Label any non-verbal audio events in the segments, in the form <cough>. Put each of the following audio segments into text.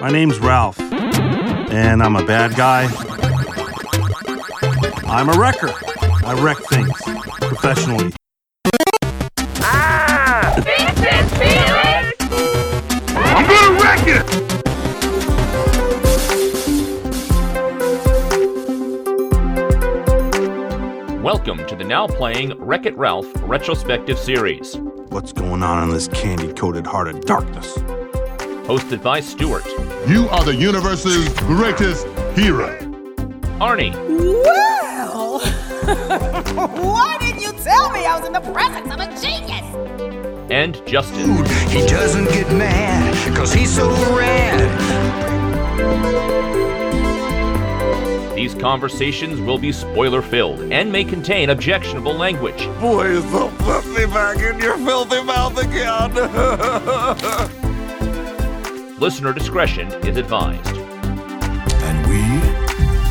My name's Ralph, and I'm a bad guy. I'm a wrecker. I wreck things professionally. I'm gonna wreck it! Welcome to the now playing Wreck It Ralph retrospective series, What's going on in this candy coated heart of darkness? Hosted by Stuart, You are the universe's greatest hero. Arnie, Well, <laughs> why didn't you tell me I was in the presence of a genius? and Justin. He doesn't get mad, cause he's so rad. These conversations will be spoiler filled and may contain objectionable language. Boy, don't put me back in your filthy mouth again. <laughs> Listener discretion is advised. And we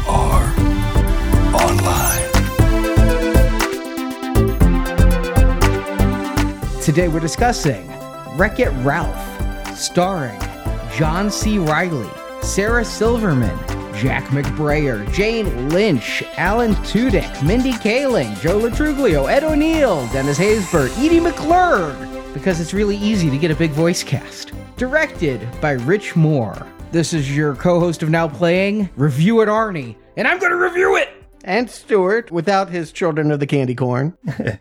are online. Today we're discussing Wreck It Ralph, starring John C. Reilly, Sarah Silverman, Jack McBrayer, Jane Lynch, Alan Tudyk, Mindy Kaling, Joe Lo Truglio, Ed O'Neill, Dennis Haysbert, Edie McClurg, because it's really easy to get a big voice cast. Directed by Rich Moore. This is your co-host of Now Playing, Review It Arnie, and I'm gonna review it! and Stuart without his children of the candy corn. <laughs>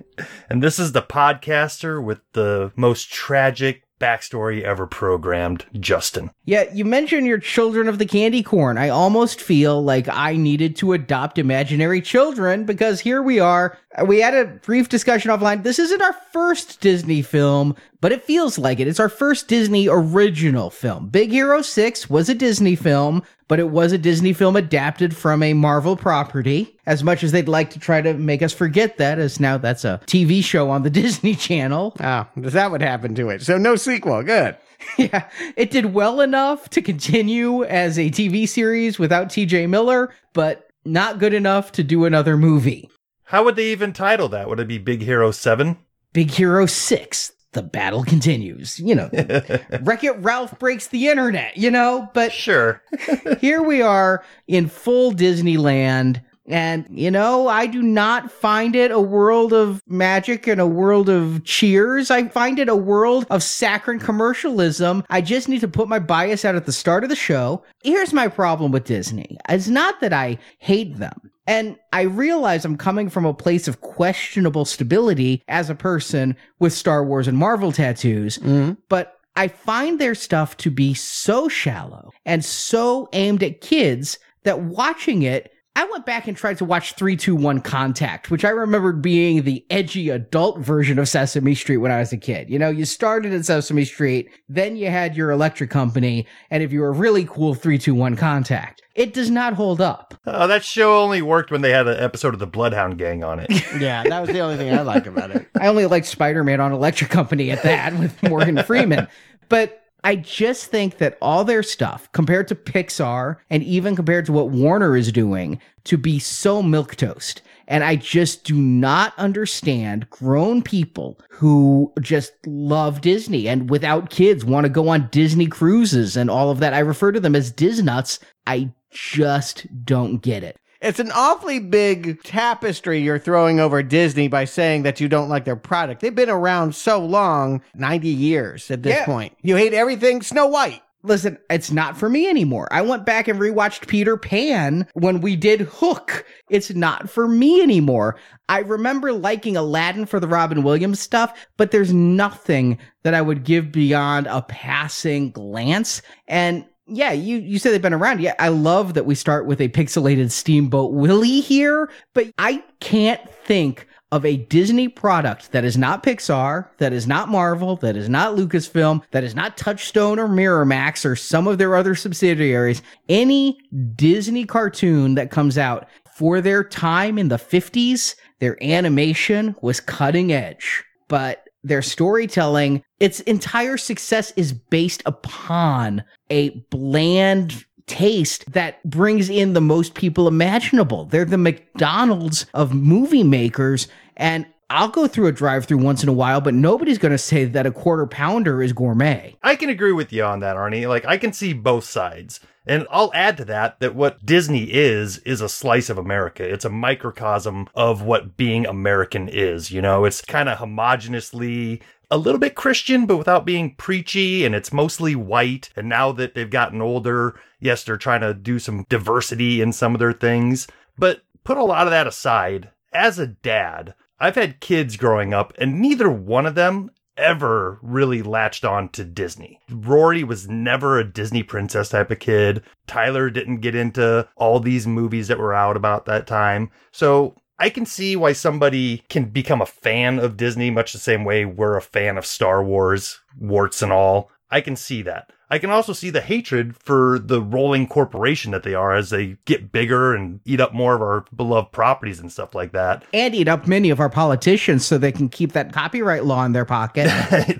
And this is the podcaster with the most tragic backstory ever programmed, Justin. Yeah, you mentioned your children of the candy corn. I almost feel like I needed to adopt imaginary children because here we are. We had a brief discussion offline. This isn't our first Disney film, but it feels like it. It's our first Disney original film. Big Hero 6 was a Disney film, but it was a Disney film adapted from a Marvel property. As much as they'd like to try to make us forget that, as now that's a TV show on the <laughs> Disney Channel. Oh, that what happened to it? So no sequel. Good. <laughs> Yeah, it did well enough to continue as a TV series without TJ Miller, but not good enough to do another movie. How would they even title that? Would it be Big Hero 7? Big Hero 6, the battle continues. You know, <laughs> Wreck It Ralph breaks the internet, you know? But Sure. <laughs> here we are in full Disneyland. And, you know, I do not find it a world of magic and a world of cheers. I find it a world of saccharine commercialism. I just need to put my bias out at the start of the show. Here's my problem with Disney. It's not that I hate them. And I realize I'm coming from a place of questionable stability as a person with Star Wars and Marvel tattoos, mm-hmm. but I find their stuff to be so shallow and so aimed at kids that watching it, I went back and tried to watch 321 Contact, which I remembered being the edgy adult version of Sesame Street when I was a kid. You know, you started at Sesame Street, then you had your electric company, and if you were really cool, 321 Contact. It does not hold up. Oh, that show only worked when they had an episode of the Bloodhound Gang on it. <laughs> Yeah, that was the only thing I like about it. <laughs> I only liked Spider Man on Electric Company at that with Morgan <laughs> Freeman. But I just think that all their stuff, compared to Pixar and even compared to what Warner is doing, to be so milquetoast. And I just do not understand grown people who just love Disney and without kids want to go on Disney cruises and all of that. I refer to them as Disnuts. I just don't get it. It's an awfully big tapestry you're throwing over Disney by saying that you don't like their product. They've been around so long 90 years at this Yeah. point. You hate everything Snow White. Listen, it's not for me anymore. I went back and rewatched Peter Pan when we did Hook. It's not for me anymore. I remember liking Aladdin for the Robin Williams stuff, but there's nothing that I would give beyond a passing glance. And yeah, you, you said they've been around. Yeah, I love that we start with a pixelated Steamboat Willie here, but I can't think of a Disney product that is not Pixar, that is not Marvel, that is not Lucasfilm, that is not Touchstone or Miramax or some of their other subsidiaries, any Disney cartoon that comes out for their time in the 50s, their animation was cutting edge. But their storytelling, its entire success is based upon a bland taste that brings in the most people imaginable. They're the McDonald's of movie makers. And I'll go through a drive through once in a while, but nobody's going to say that a quarter pounder is gourmet. I can agree with you on that, Arnie. Like, I can see both sides. And I'll add to that that what Disney is, is a slice of America. It's a microcosm of what being American is. You know, it's kind of homogeneously a little bit Christian, but without being preachy, and it's mostly white. And now that they've gotten older, yes, they're trying to do some diversity in some of their things. But put a lot of that aside, as a dad, I've had kids growing up, and neither one of them ever really latched on to Disney. Rory was never a Disney princess type of kid. Tyler didn't get into all these movies that were out about that time. So I can see why somebody can become a fan of Disney, much the same way we're a fan of Star Wars, warts and all. I can see that. I can also see the hatred for the rolling corporation that they are as they get bigger and eat up more of our beloved properties and stuff like that. And eat up many of our politicians so they can keep that copyright law in their pocket.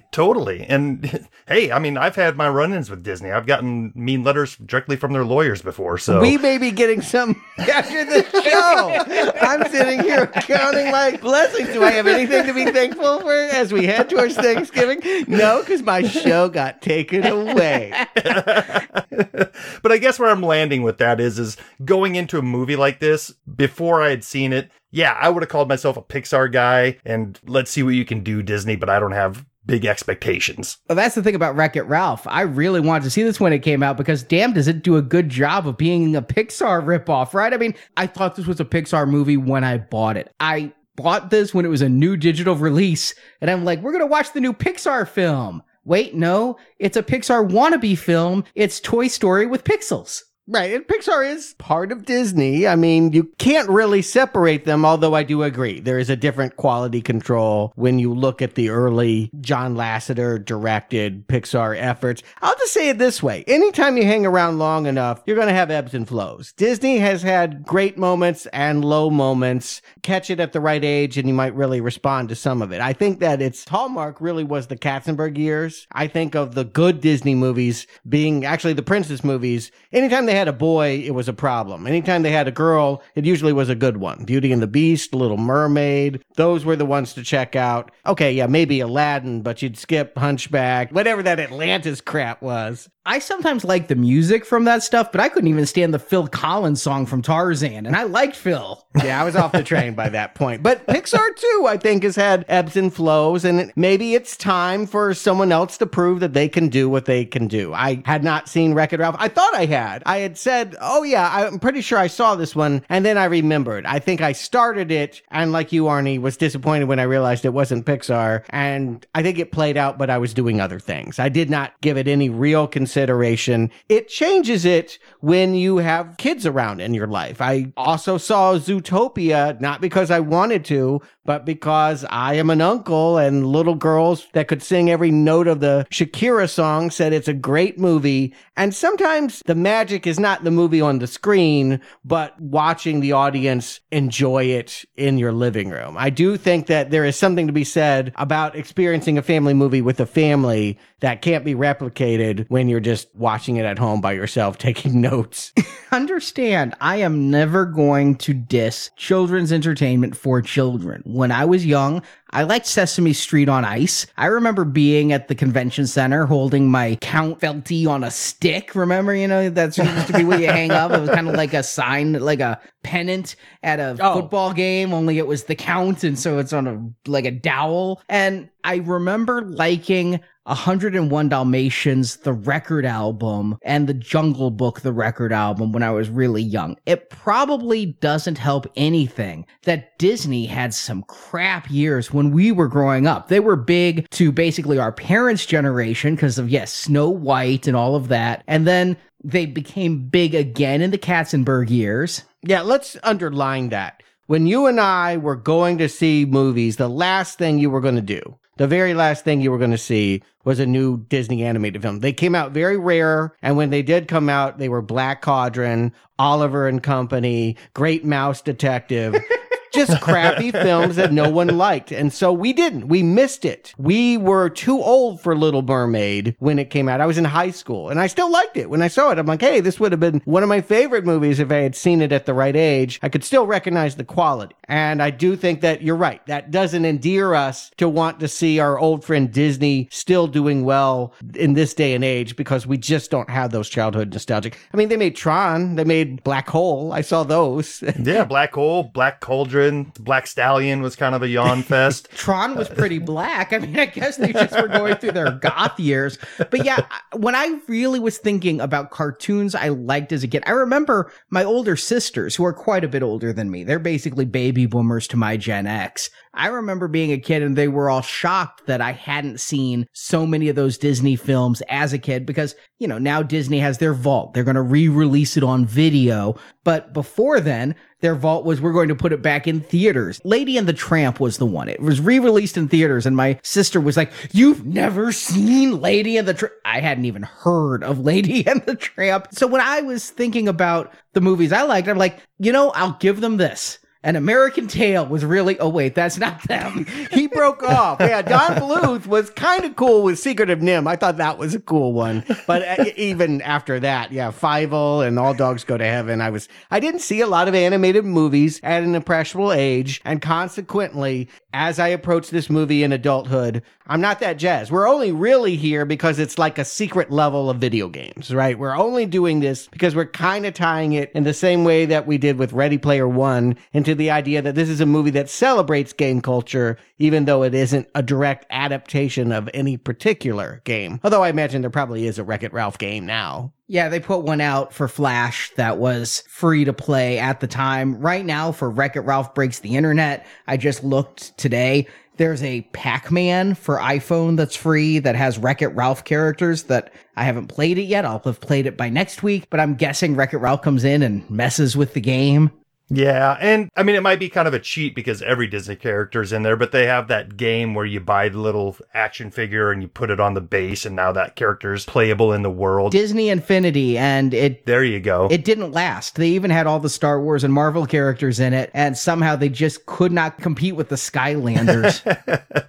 <laughs> totally. And <laughs> hey, I mean, I've had my run ins with Disney. I've gotten mean letters directly from their lawyers before. So We may be getting some <laughs> after the show. I'm sitting here counting my blessings. Do I have anything to be thankful for as we head towards Thanksgiving? No, because my show got taken away. <laughs> but I guess where I'm landing with that is is going into a movie like this before I had seen it. Yeah, I would have called myself a Pixar guy and let's see what you can do Disney, but I don't have big expectations. Well, that's the thing about Wreck It Ralph. I really wanted to see this when it came out because damn, does it do a good job of being a Pixar ripoff, right? I mean, I thought this was a Pixar movie when I bought it. I bought this when it was a new digital release, and I'm like, we're gonna watch the new Pixar film. Wait, no, it's a Pixar wannabe film. It's Toy Story with pixels. Right. And Pixar is part of Disney. I mean, you can't really separate them, although I do agree. There is a different quality control when you look at the early John Lasseter directed Pixar efforts. I'll just say it this way. Anytime you hang around long enough, you're going to have ebbs and flows. Disney has had great moments and low moments. Catch it at the right age and you might really respond to some of it. I think that its hallmark really was the Katzenberg years. I think of the good Disney movies being actually the princess movies. Anytime they had a boy, it was a problem. Anytime they had a girl, it usually was a good one. Beauty and the Beast, Little Mermaid, those were the ones to check out. Okay, yeah, maybe Aladdin, but you'd skip Hunchback, whatever that Atlantis crap was. I sometimes like the music from that stuff, but I couldn't even stand the Phil Collins song from Tarzan, and I liked Phil. Yeah, I was off the train by that point. But Pixar too, I think, has had ebbs and flows, and maybe it's time for someone else to prove that they can do what they can do. I had not seen Wreck It Ralph. I thought I had. I had said, "Oh yeah, I'm pretty sure I saw this one," and then I remembered. I think I started it, and like you, Arnie, was disappointed when I realized it wasn't Pixar, and I think it played out, but I was doing other things. I did not give it any real consideration. It changes it when you have kids around in your life. I also saw Zootopia, not because I wanted to, but because I am an uncle and little girls that could sing every note of the Shakira song said it's a great movie. And sometimes the magic is not the movie on the screen, but watching the audience enjoy it in your living room. I do think that there is something to be said about experiencing a family movie with a family that can't be replicated when you're just watching it at home by yourself, <laughs> taking notes. <laughs> Understand, I am never going to diss children's entertainment for children. When I was young, I liked Sesame Street on Ice. I remember being at the convention center holding my Count Felty on a stick. Remember, you know, that's used to be what you hang up. It was kind of like a sign, like a pennant at a Oh. football game, only it was the Count. And so it's on a, like a dowel. And I remember liking 101 Dalmatians, the record album, and the Jungle Book, the record album, when I was really young. It probably doesn't help anything that Disney had some crap years when we were growing up. They were big to basically our parents' generation because of, yes, Snow White and all of that. And then they became big again in the Katzenberg years. Yeah, let's underline that. When you and I were going to see movies, the last thing you were going to do, the very last thing you were going to see was a new Disney animated film. They came out very rare, and when they did come out, they were Black Cauldron, Oliver and Company, Great Mouse Detective. <laughs> just <laughs> crappy films that no one liked. And so we didn't. We missed it. We were too old for Little Mermaid when it came out. I was in high school and I still liked it. When I saw it, I'm like, hey, this would have been one of my favorite movies if I had seen it at the right age. I could still recognize the quality. And I do think that you're right. That doesn't endear us to want to see our old friend Disney still doing well in this day and age because we just don't have those childhood nostalgic. I mean, they made Tron, they made Black Hole. I saw those. Yeah, Black Hole, Black Cauldron, Black Stallion was kind of a yawn <laughs> fest. Tron was pretty black. I mean, I guess they just were going through their goth years. But yeah, when I really was thinking about cartoons I liked as a kid, I remember my older sisters who are quite a bit older than me. They're basically baby boomers to my Gen X. I remember being a kid and they were all shocked that I hadn't seen so many of those Disney films as a kid because, you know, now Disney has their vault. They're going to re-release it on video. But before then, their vault was we're going to put it back in theaters. Lady and the Tramp was the one. It was re-released in theaters and my sister was like, "You've never seen Lady and the Tramp?" I hadn't even heard of <laughs> Lady and the Tramp. So when I was thinking about the movies I liked, I'm like, "You know, I'll give them this." An American Tail was really, oh wait, that's not them. <laughs> he broke off. Yeah, Don Bluth was kind of cool with Secret of NIMH. I thought that was a cool one. But uh, even after that, yeah, Fievel and All Dogs Go to Heaven. I was I didn't see a lot of animated movies at an impressionable age, and consequently, as I approach this movie in adulthood, I'm not that jazzed. We're only really here because it's like a secret level of video games, right? We're only doing this because we're kind of tying it in the same way that we did with Ready Player One into the idea that this is a movie that celebrates game culture, even though it isn't a direct adaptation of any particular game. Although I imagine there probably is a Wreck It Ralph game now. Yeah, they put one out for Flash that was free to play at the time. Right now, for Wreck It Ralph Breaks the Internet, I just looked today. There's a Pac Man for iPhone that's free that has Wreck It Ralph characters that I haven't played it yet. I'll have played it by next week, but I'm guessing Wreck It Ralph comes in and messes with the game. Yeah, and I mean, it might be kind of a cheat because every Disney character's in there, but they have that game where you buy the little action figure and you put it on the base, and now that character's playable in the world. Disney Infinity, and it there you go. It didn't last. They even had all the Star Wars and Marvel characters in it, and somehow they just could not compete with the Skylanders.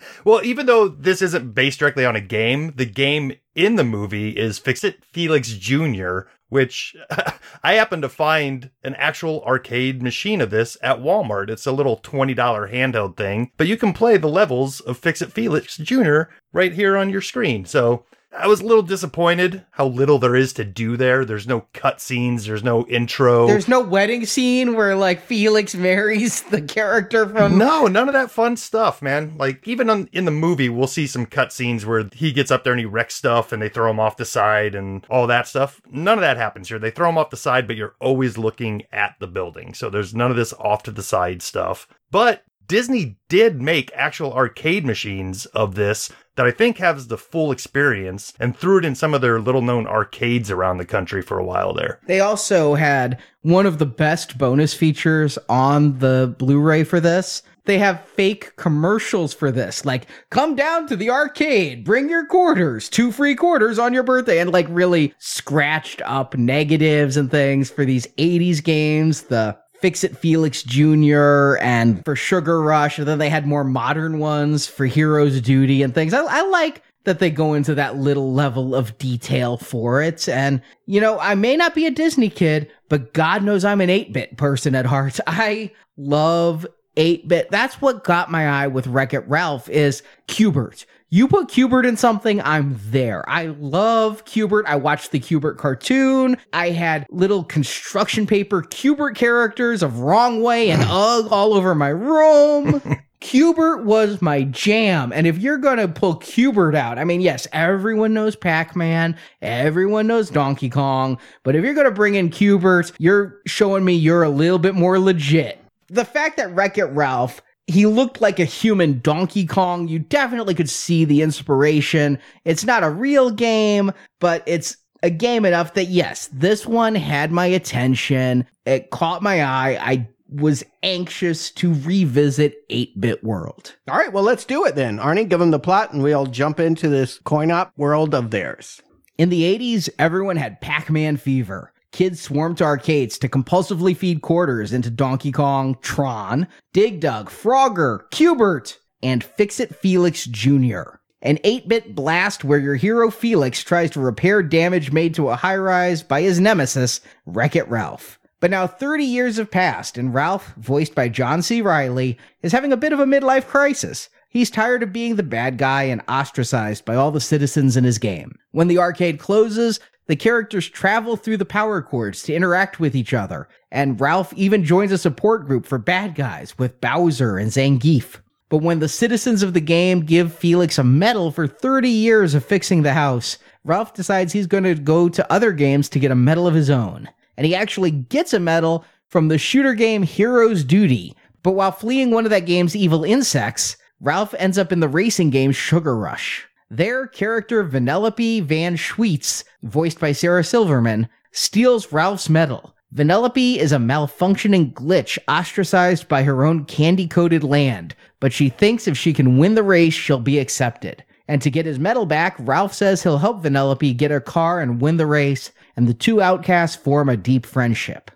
<laughs> well, even though this isn't based directly on a game, the game in the movie is Fix It Felix Jr., which <laughs> I happened to find an actual arcade machine of this at Walmart. It's a little $20 handheld thing, but you can play the levels of Fix It Felix Jr. right here on your screen. So I was a little disappointed how little there is to do there. There's no cutscenes, there's no intro. There's no wedding scene where like Felix marries the character from No, none of that fun stuff, man. Like even on, in the movie, we'll see some cutscenes where he gets up there and he wrecks stuff and they throw him off the side and all that stuff. None of that happens here. They throw him off the side, but you're always looking at the building. So there's none of this off to the side stuff. But Disney did make actual arcade machines of this that I think has the full experience and threw it in some of their little known arcades around the country for a while there. They also had one of the best bonus features on the Blu-ray for this. They have fake commercials for this, like come down to the arcade, bring your quarters, two free quarters on your birthday, and like really scratched up negatives and things for these 80s games. The Fix It Felix Jr. and for Sugar Rush. And then they had more modern ones for Hero's Duty and things. I, I like that they go into that little level of detail for it. And, you know, I may not be a Disney kid, but God knows I'm an 8 bit person at heart. <laughs> I love 8 bit. That's what got my eye with Wreck It Ralph is Qbert. You put Qbert in something, I'm there. I love Qbert. I watched the Qbert cartoon. I had little construction paper Qbert characters of Wrong Way and <laughs> Ugg all over my room. <laughs> Qbert was my jam. And if you're going to pull Qbert out, I mean, yes, everyone knows Pac Man, everyone knows Donkey Kong, but if you're going to bring in Cubert, you're showing me you're a little bit more legit. The fact that Wreck It Ralph he looked like a human Donkey Kong. You definitely could see the inspiration. It's not a real game, but it's a game enough that yes, this one had my attention. It caught my eye. I was anxious to revisit 8-bit world. All right, well, let's do it then. Arnie, give them the plot and we'll jump into this coin op world of theirs. In the 80s, everyone had Pac-Man fever. Kids swarm to arcades to compulsively feed quarters into Donkey Kong, Tron, Dig Dug, Frogger, Qbert, and Fix It Felix Jr. An 8 bit blast where your hero Felix tries to repair damage made to a high rise by his nemesis, Wreck It Ralph. But now 30 years have passed, and Ralph, voiced by John C. Reilly, is having a bit of a midlife crisis. He's tired of being the bad guy and ostracized by all the citizens in his game. When the arcade closes, the characters travel through the power cords to interact with each other, and Ralph even joins a support group for bad guys with Bowser and Zangief. But when the citizens of the game give Felix a medal for 30 years of fixing the house, Ralph decides he's going to go to other games to get a medal of his own. And he actually gets a medal from the shooter game Hero's Duty. But while fleeing one of that game's evil insects, Ralph ends up in the racing game Sugar Rush. Their character Vanellope Van Schweetz, voiced by Sarah Silverman, steals Ralph's medal. Vanellope is a malfunctioning glitch ostracized by her own candy coated land, but she thinks if she can win the race, she'll be accepted. And to get his medal back, Ralph says he'll help Vanellope get her car and win the race, and the two outcasts form a deep friendship.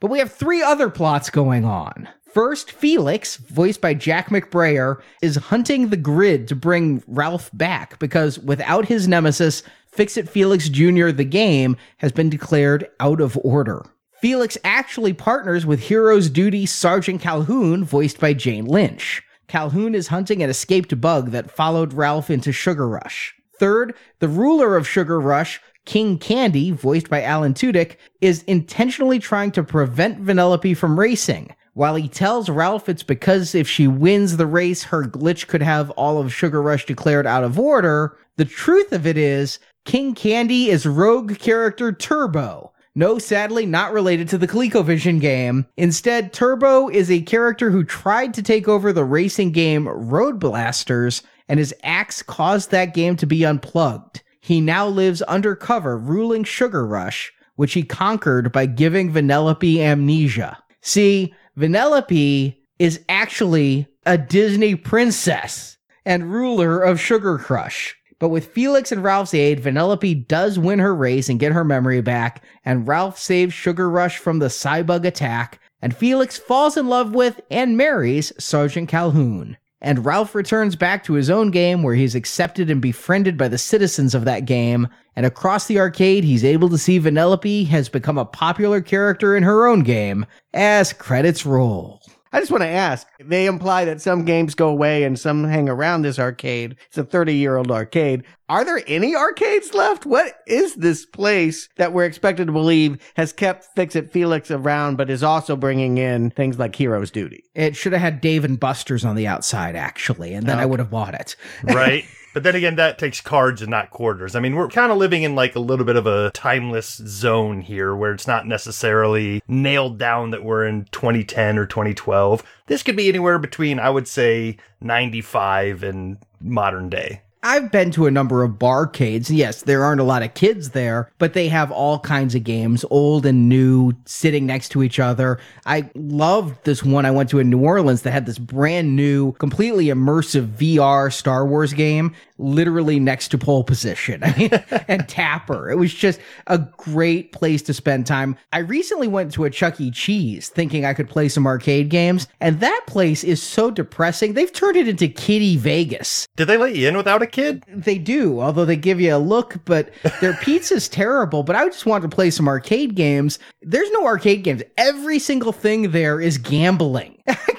But we have three other plots going on. First, Felix, voiced by Jack McBrayer, is hunting the grid to bring Ralph back because without his nemesis, Fix It Felix Jr., the game, has been declared out of order. Felix actually partners with Hero's Duty Sergeant Calhoun, voiced by Jane Lynch. Calhoun is hunting an escaped bug that followed Ralph into Sugar Rush. Third, the ruler of Sugar Rush, King Candy, voiced by Alan Tudyk, is intentionally trying to prevent Vanellope from racing. While he tells Ralph it's because if she wins the race, her glitch could have all of Sugar Rush declared out of order, the truth of it is, King Candy is rogue character Turbo. No, sadly, not related to the ColecoVision game. Instead, Turbo is a character who tried to take over the racing game Road Blasters, and his axe caused that game to be unplugged. He now lives undercover, ruling Sugar Rush, which he conquered by giving Vanellope amnesia. See, Vanellope is actually a Disney princess and ruler of Sugar Crush. But with Felix and Ralph's aid, Vanellope does win her race and get her memory back, and Ralph saves Sugar Rush from the Cybug attack, and Felix falls in love with and marries Sergeant Calhoun. And Ralph returns back to his own game where he's accepted and befriended by the citizens of that game. And across the arcade, he's able to see Vanellope has become a popular character in her own game as credits roll. I just want to ask. They imply that some games go away and some hang around this arcade. It's a 30 year old arcade. Are there any arcades left? What is this place that we're expected to believe has kept Fix It Felix around, but is also bringing in things like Hero's Duty? It should have had Dave and Buster's on the outside, actually, and then I would have bought it. right? <laughs> But then again, that takes cards and not quarters. I mean, we're kind of living in like a little bit of a timeless zone here where it's not necessarily nailed down that we're in 2010 or 2012. This could be anywhere between, I would say, 95 and modern day. I've been to a number of barcades. Yes, there aren't a lot of kids there, but they have all kinds of games, old and new, sitting next to each other. I loved this one I went to in New Orleans that had this brand new, completely immersive VR Star Wars game, literally next to pole position I <laughs> mean, and Tapper. It was just a great place to spend time. I recently went to a Chuck E. Cheese thinking I could play some arcade games, and that place is so depressing. They've turned it into Kitty Vegas. Did they let you in without a kid? They do, although they give you a look, but their <laughs> pizza's terrible. But I just wanted to play some arcade games. There's no arcade games. Every single thing there is gambling. <laughs>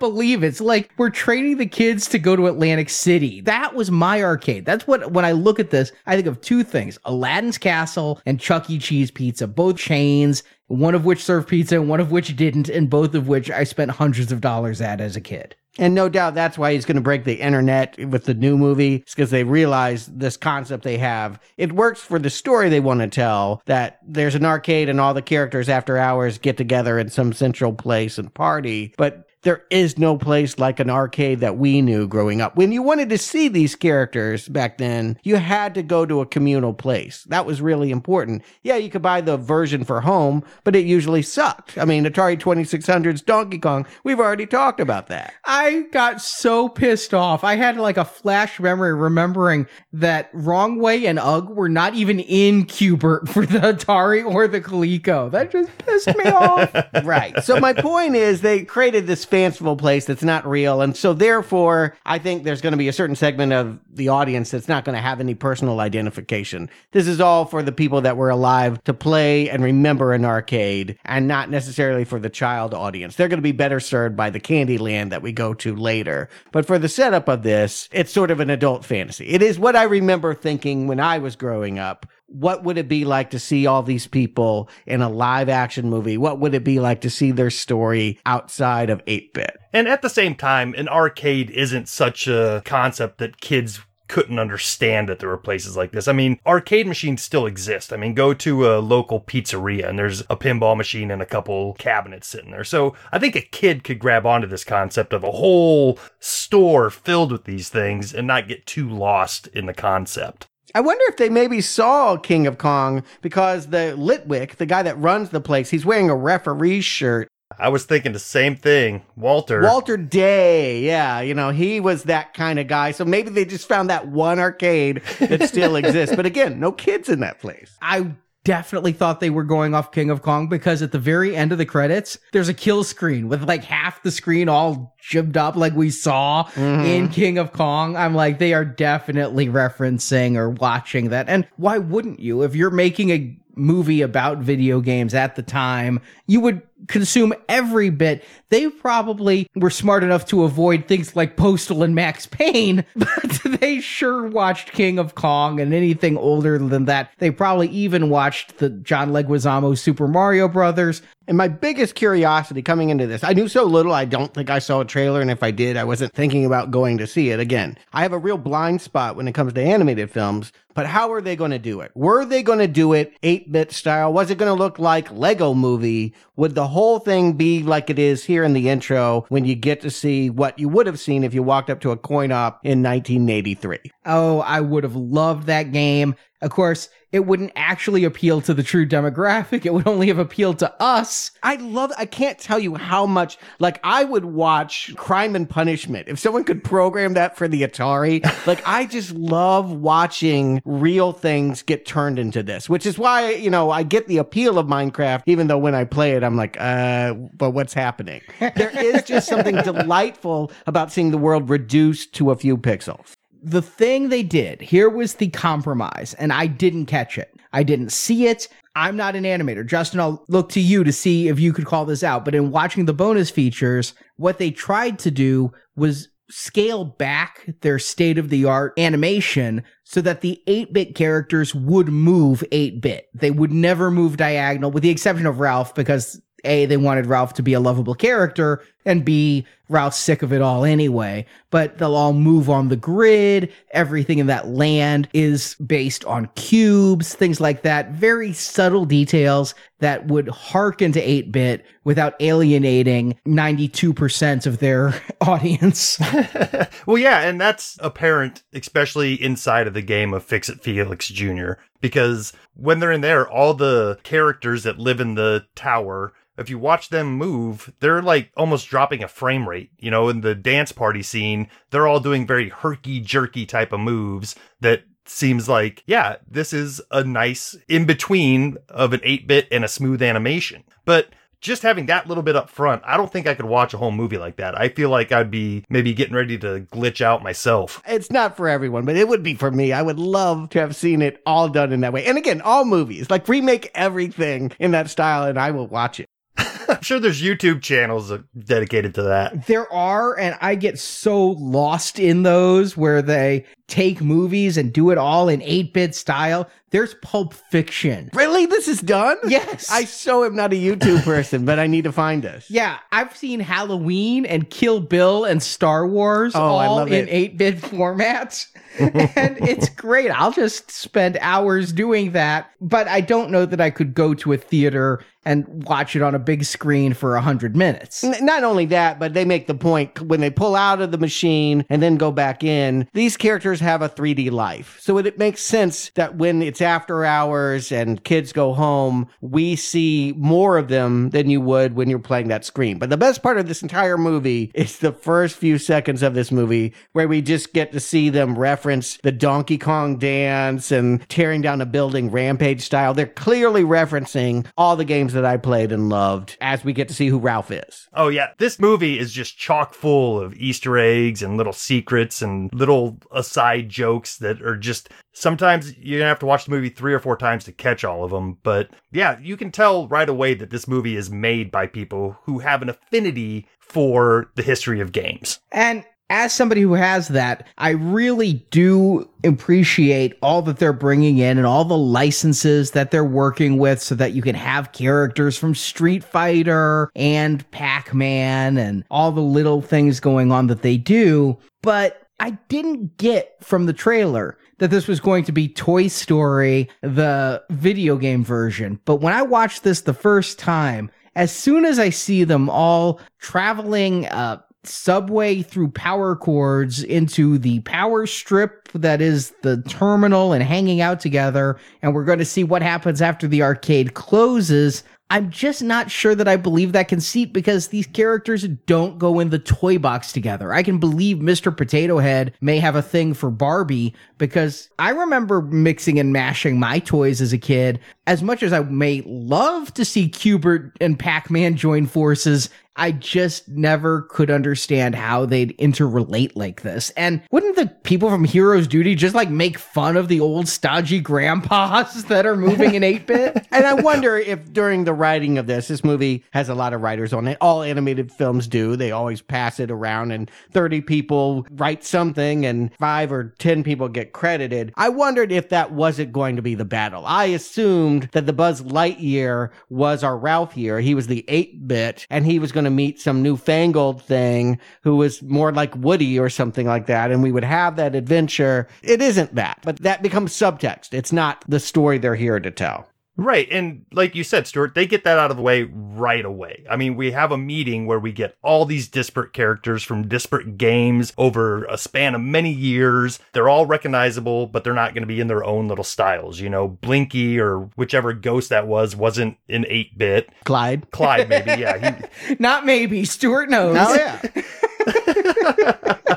Believe it. It's like we're training the kids to go to Atlantic City. That was my arcade. That's what, when I look at this, I think of two things Aladdin's Castle and Chuck E. Cheese Pizza, both chains, one of which served pizza and one of which didn't, and both of which I spent hundreds of dollars at as a kid. And no doubt that's why he's going to break the internet with the new movie. Because they realize this concept they have. It works for the story they want to tell that there's an arcade and all the characters after hours get together in some central place and party. But there is no place like an arcade that we knew growing up. When you wanted to see these characters back then, you had to go to a communal place. That was really important. Yeah, you could buy the version for home, but it usually sucked. I mean, Atari 2600's Donkey Kong, we've already talked about that. I got so pissed off. I had like a flash memory remembering that Wrong Way and Ugg were not even in Qbert <laughs> for the Atari or the Coleco. That just pissed me off. <laughs> right. So my point is they created this fanciful place that's not real. And so therefore, I think there's going to be a certain segment of the audience that's not going to have any personal identification. This is all for the people that were alive to play and remember an arcade and not necessarily for the child audience. They're going to be better served by the Candyland that we go to later. But for the setup of this, it's sort of an adult fantasy. It is what I remember thinking when I was growing up what would it be like to see all these people in a live action movie? What would it be like to see their story outside of 8 bit? And at the same time, an arcade isn't such a concept that kids couldn't understand that there were places like this. I mean, arcade machines still exist. I mean, go to a local pizzeria and there's a pinball machine and a couple cabinets sitting there. So I think a kid could grab onto this concept of a whole store filled with these things and not get too lost in the concept. I wonder if they maybe saw King of Kong because the Litwak, the guy that runs the place, he's wearing a referee shirt. I was thinking the same thing. Walter. Walter Day, yeah, you know, he was that kind of guy. So maybe they just found that one arcade that still <laughs> exists. But again, no kids in that place. I definitely thought they were going off King of Kong because at the very end of the credits, there's a kill screen with like half the screen all jibbed up like we saw Mm-hmm. in King of Kong. I'm like, they are definitely referencing or watching that. And why wouldn't you? If you're making a movie about video games at the time, you would consume every bit. They probably were smart enough to avoid things like Postal and Max Payne, <laughs> but they sure watched King of Kong and anything older than that. They probably even watched the John Leguizamo Super Mario Brothers. And my biggest curiosity coming into this, I knew so little, I don't think I saw a trailer. And if I did, I wasn't thinking about going to see it again. I have a real blind spot when it comes to animated films, but how are they going to do it? Were they going to do it 8 bit style? Was it going to look like Lego movie? Would the whole thing be like it is here in the intro when you get to see what you would have seen if you walked up to a coin op in 1983? Oh, I would have loved that game. Of course, it wouldn't actually appeal to the true demographic. It would only have appealed to us. I love, I can't tell you how much, like, I would watch Crime and Punishment. If someone could program that for the Atari, <laughs> like, I just love watching real things get turned into this, which is why, you know, I get the appeal of Minecraft, even though when I play it, I'm like, uh, but what's happening? <laughs> There is just something delightful about seeing the world reduced to a few pixels. The thing they did here was the compromise, and I didn't catch it. I didn't see it. I'm not an animator. Justin, I'll look to you to see if you could call this out. But in watching the bonus features, what they tried to do was scale back their state of the art animation so that the 8 bit characters would move 8 bit. They would never move diagonal, with the exception of Ralph, because A, they wanted Ralph to be a lovable character, and B, Ralph's sick of it all anyway. But they'll all move on the grid. Everything in that land is based on cubes, things like that. Very subtle details that would harken to 8 bit without alienating 92% of their <laughs> audience. <laughs> <laughs> Well, yeah, and that's apparent, especially inside of the game of Fix It Felix Jr., because when they're in there, all the characters that live in the tower, if you watch them move, they're like almost dropping a frame rate. You know, in the dance party scene, they're all doing very herky jerky type of moves that seems like, yeah, this is a nice in between of an 8 bit and a smooth animation. But just having that little bit up front, I don't think I could watch a whole movie like that. I feel like I'd be maybe getting ready to glitch out myself. It's not for everyone, but it would be for me. I would love to have seen it all done in that way. And again, all movies, like remake everything in that style and I will watch it. <laughs> I'm sure there's YouTube channels dedicated to that. There are, and I get so lost in those where they take movies and do it all in 8-bit style, there's Pulp Fiction. Really? This is done? Yes. I so am not a YouTube person, but I need to find this. Yeah, I've seen Halloween and Kill Bill and Star Wars Oh, all in it. 8-bit <laughs> formats. and it's great. I'll just spend hours doing that, but I don't know that I could go to a theater and watch it on a big screen for a 100 minutes. N- Not only that, but they make the point when they pull out of the machine and then go back in, these characters have a 3D life. So it, it makes sense that when it's after hours and kids go home, we see more of them than you would when you're playing that screen. But the best part of this entire movie is the first few seconds of this movie where we just get to see them reference the Donkey Kong dance and tearing down a building rampage style. They're clearly referencing all the games that I played and loved as we get to see who Ralph is. Oh yeah, this movie is just chock full of Easter eggs and little secrets and little aside jokes that are just sometimes you're gonna have to watch the movie three or four times to catch all of them. But yeah, you can tell right away that this movie is made by people who have an affinity for the history of games. And as somebody who has that, I really do appreciate all that they're bringing in and all the licenses that they're working with so that you can have characters from Street Fighter and Pac Man and all the little things going on that they do. But I didn't get from the trailer that this was going to be Toy Story, the video game version. But when I watched this the first time, as soon as I see them all traveling, uh, subway through power cords into the power strip that is the terminal and hanging out together and we're going to see what happens after the arcade closes i'm just not sure that i believe that conceit because these characters don't go in the toy box together. I can believe mr potato head may have a thing for barbie because i remember mixing and mashing my toys as a kid. As much as i may love to see Qbert and pac-man join forces I just never could understand how they'd interrelate like this. And wouldn't the people from Hero's Duty just like make fun of the old stodgy grandpas <laughs> that are moving in 8 bit? <laughs> and I wonder if during the writing of this, this movie has a lot of writers on it. All animated films do. They always pass it around and 30 people write something and five or 10 people get credited. I wondered if that wasn't going to be the battle. I assumed that the Buzz Lightyear was our Ralph year. He was the 8 bit and he was going to meet some newfangled thing who was more like Woody or something like that. And we would have that adventure. It isn't that, but that becomes subtext. It's not the story they're here to tell. Right. And like you said, Stuart, they get that out of the way right away. I mean, we have a meeting where we get all these disparate characters from disparate games over a span of many years. They're all recognizable, but they're not going to be in their own little styles. You know, Blinky or whichever ghost that was wasn't in 8 bit. Clyde. Clyde, maybe. Yeah. He, <laughs> Not maybe. Stuart knows. Oh, yeah. <laughs> <laughs>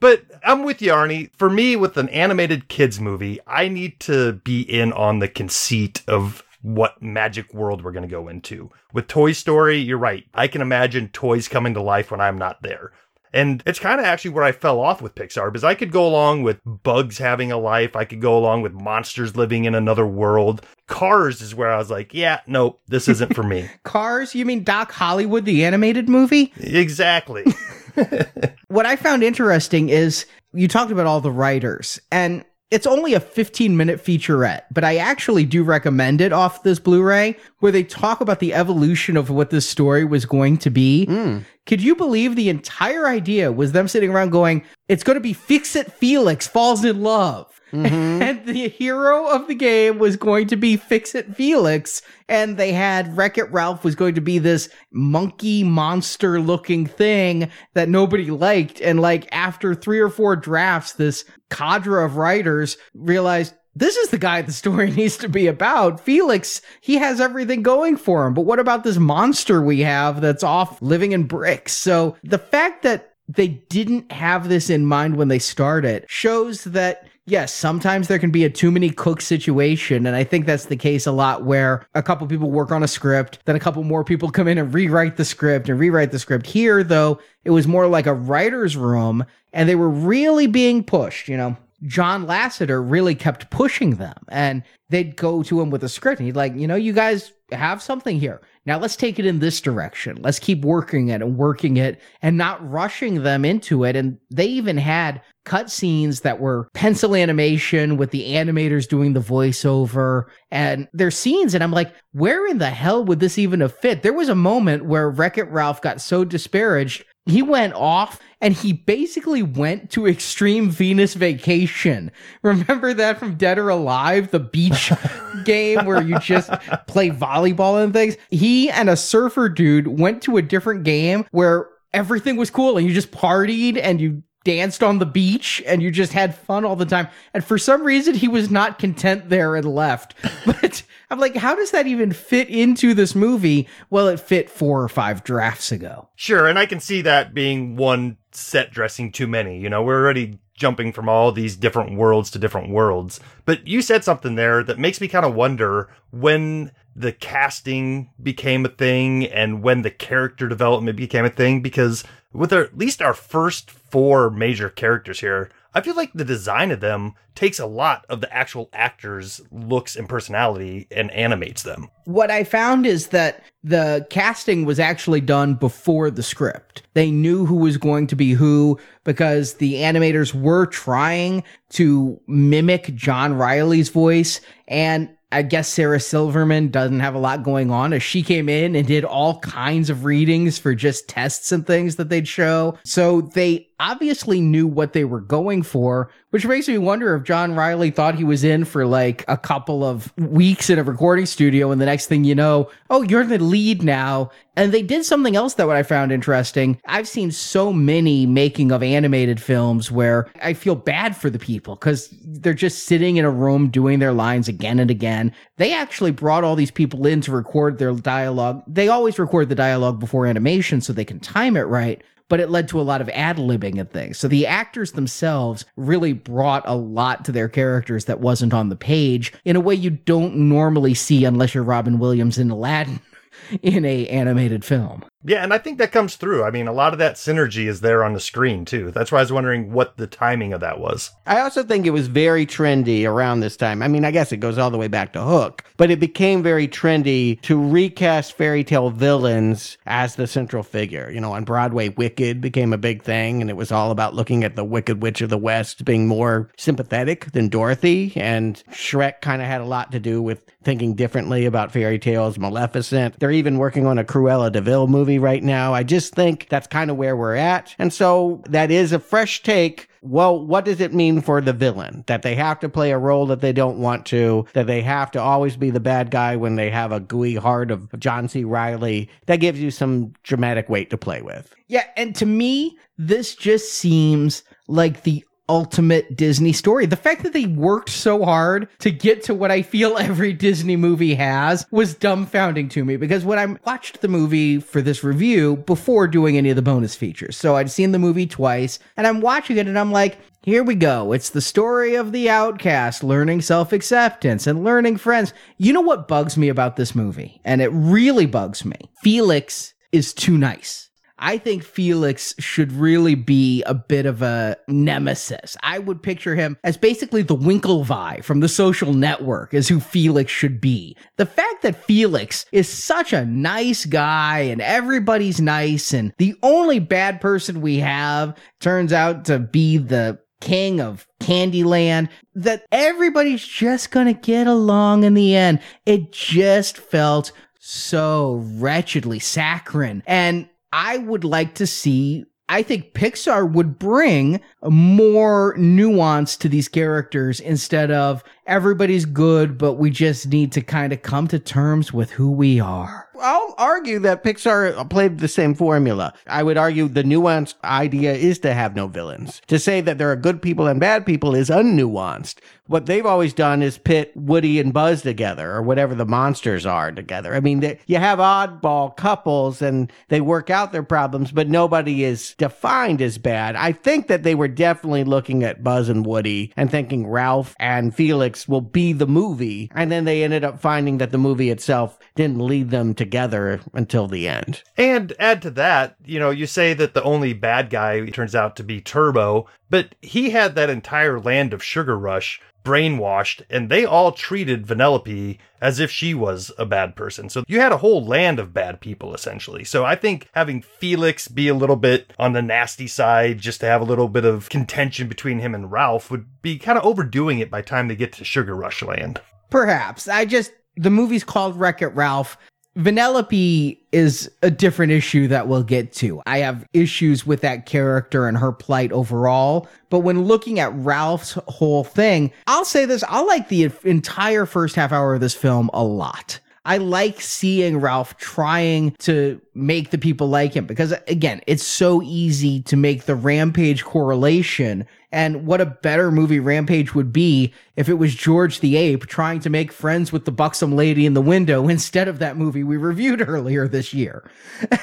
But I'm with you, Arnie. For me, with an animated kids movie, I need to be in on the conceit of what magic world we're going to go into. With Toy Story, you're right. I can imagine toys coming to life when I'm not there. And it's kind of actually where I fell off with Pixar because I could go along with bugs having a life. I could go along with monsters living in another world. Cars is where I was like, yeah, nope, this isn't for me. <laughs> Cars? You mean Doc Hollywood, the animated movie? exactly. <laughs> <laughs> What I found interesting is you talked about all the writers, and it's only a 15 minute featurette, but I actually do recommend it off this Blu ray where they talk about the evolution of what this story was going to be. Hmm. Could you believe the entire idea was them sitting around going, it's going to be Fix It Felix falls in love? Mm-hmm. and <laughs> the hero of the game was going to be Fix It Felix, and they had Wreck It Ralph was going to be this monkey monster looking thing that nobody liked. And like after three or four drafts, this cadre of writers realized this is the guy the story <laughs> needs to be about. Felix, he has everything going for him. But what about this monster we have that's off living in bricks? So the fact that they didn't have this in mind when they started shows that yes, sometimes there can be a too many cooks situation. And I think that's the case a lot where a couple people work on a script, then a couple more people come in and rewrite the script and rewrite the script. Here, though, it was more like a writer's room and they were really being pushed, you know. John Lasseter really kept pushing them and they'd go to him with a script and he'd like, you know, you guys have something here. Now let's take it in this direction. Let's keep working it and working it and not rushing them into it. And they even had cutscenes that were pencil animation with the animators doing the voiceover and their scenes and I'm like, where in the hell would this even have fit? There was a moment where Wreck-It Ralph got so disparaged, he went off and he basically went to Extreme Venus Vacation. <laughs> Remember that from Dead or Alive, the beach <laughs> game where you just play volleyball and things? He and a surfer dude went to a different game where everything was cool and you just partied and you danced on the beach and you just had fun all the time. And for some reason, he was not content there and left. <laughs> But I'm like, how does that even fit into this movie? Well, it fit four or five drafts ago. Sure, and I can see that being one set dressing too many. You know, we're already jumping from all these different worlds to different worlds. But you said something there that makes me kind of wonder when the casting became a thing and when the character development became a thing because with our, at least our first four major characters here, I feel like the design of them takes a lot of the actual actors' looks and personality and animates them. What I found is that the casting was actually done before the script. They knew who was going to be who because the animators were trying to mimic John Reilly's voice and I guess Sarah Silverman doesn't have a lot going on as she came in and did all kinds of readings for just tests and things that they'd show. So they obviously knew what they were going for, which makes me wonder if John Reilly thought he was in for like a couple of weeks in a recording studio and the next thing you know, oh, you're the lead now. And they did something else that what I found interesting. I've seen so many making of animated films where I feel bad for the people because they're just sitting in a room doing their lines again and again. They actually brought all these people in to record their dialogue. They always record the dialogue before animation so they can time it right but it led to a lot of ad libbing and things. So the actors themselves really brought a lot to their characters that wasn't on the page in a way you don't normally see unless you're Robin Williams in Aladdin <laughs> in a animated film. Yeah, and I think that comes through. I mean, a lot of that synergy is there on the screen too. That's why I was wondering what the timing of that was. I also think it was very trendy around this time. I mean, I guess it goes all the way back to Hook, but it became very trendy to recast fairy tale villains as the central figure. You know, on Broadway, Wicked became a big thing, and it was all about looking at the Wicked Witch of the West being more sympathetic than Dorothy. And Shrek kind of had a lot to do with thinking differently about fairy tales, Maleficent. They're even working on a Cruella de Vil movie right now. I just think that's kind of where we're at. And so that is a fresh take. Well, what does it mean for the villain? That they have to play a role that they don't want to, that they have to always be the bad guy when they have a gooey heart of John C. Reilly. That gives you some dramatic weight to play with. Yeah, and to me, this just seems like the ultimate Disney story. The fact that they worked so hard to get to what I feel <laughs> every Disney movie has was dumbfounding to me because when I watched the movie for this review before doing any of the bonus features, so I'd seen the movie twice and I'm watching it and I'm like, here we go. It's the story of the outcast learning self acceptance and learning friends. You know what bugs me about this movie? And it really bugs me. Felix is too nice. I think Felix should really be a bit of a nemesis. I would picture him as basically the Winklevi from the social network is who Felix should be. The fact that Felix is such a nice guy and everybody's nice and the only bad person we have turns out to be the king of Candyland, that everybody's just gonna get along in the end. It just felt so wretchedly saccharine. And I would like to see I think Pixar would bring more nuance to these characters instead of everybody's good, but we just need to kind of come to terms with who we are. I'll argue that Pixar played the same formula. I would argue the nuanced idea is to have no villains. To say that there are good people and bad people is unnuanced. What they've always done is pit Woody and Buzz together or whatever the monsters are together. I mean, they, you have oddball couples and they work out their problems, but nobody is defined as bad. I think that they were definitely looking at Buzz and Woody and thinking Ralph and Felix will be the movie. And then they ended up finding that the movie itself didn't lead them to together until the end. And add to that, you know, you say that the only bad guy turns out to be Turbo, but he had that entire land of Sugar Rush brainwashed, and they all treated Vanellope as if she was a bad person. So you had a whole land of bad people, essentially. So I think having Felix be a little bit on the nasty side, just to have a little bit of contention between him and Ralph, would be kind of overdoing it by the time they get to Sugar Rush Land. Perhaps. I just, the movie's called Wreck It Ralph. Vanellope is a different issue that we'll get to. I have issues with that character and her plight overall. But when looking at Ralph's whole thing, I'll say this I like the entire first half hour of this film a lot. I like seeing Ralph trying to make the people like him because, again, it's so easy to make the Rampage correlation and what a better movie Rampage would be if it was George the Ape trying to make friends with the buxom lady in the window instead of that movie we reviewed <laughs> earlier this year.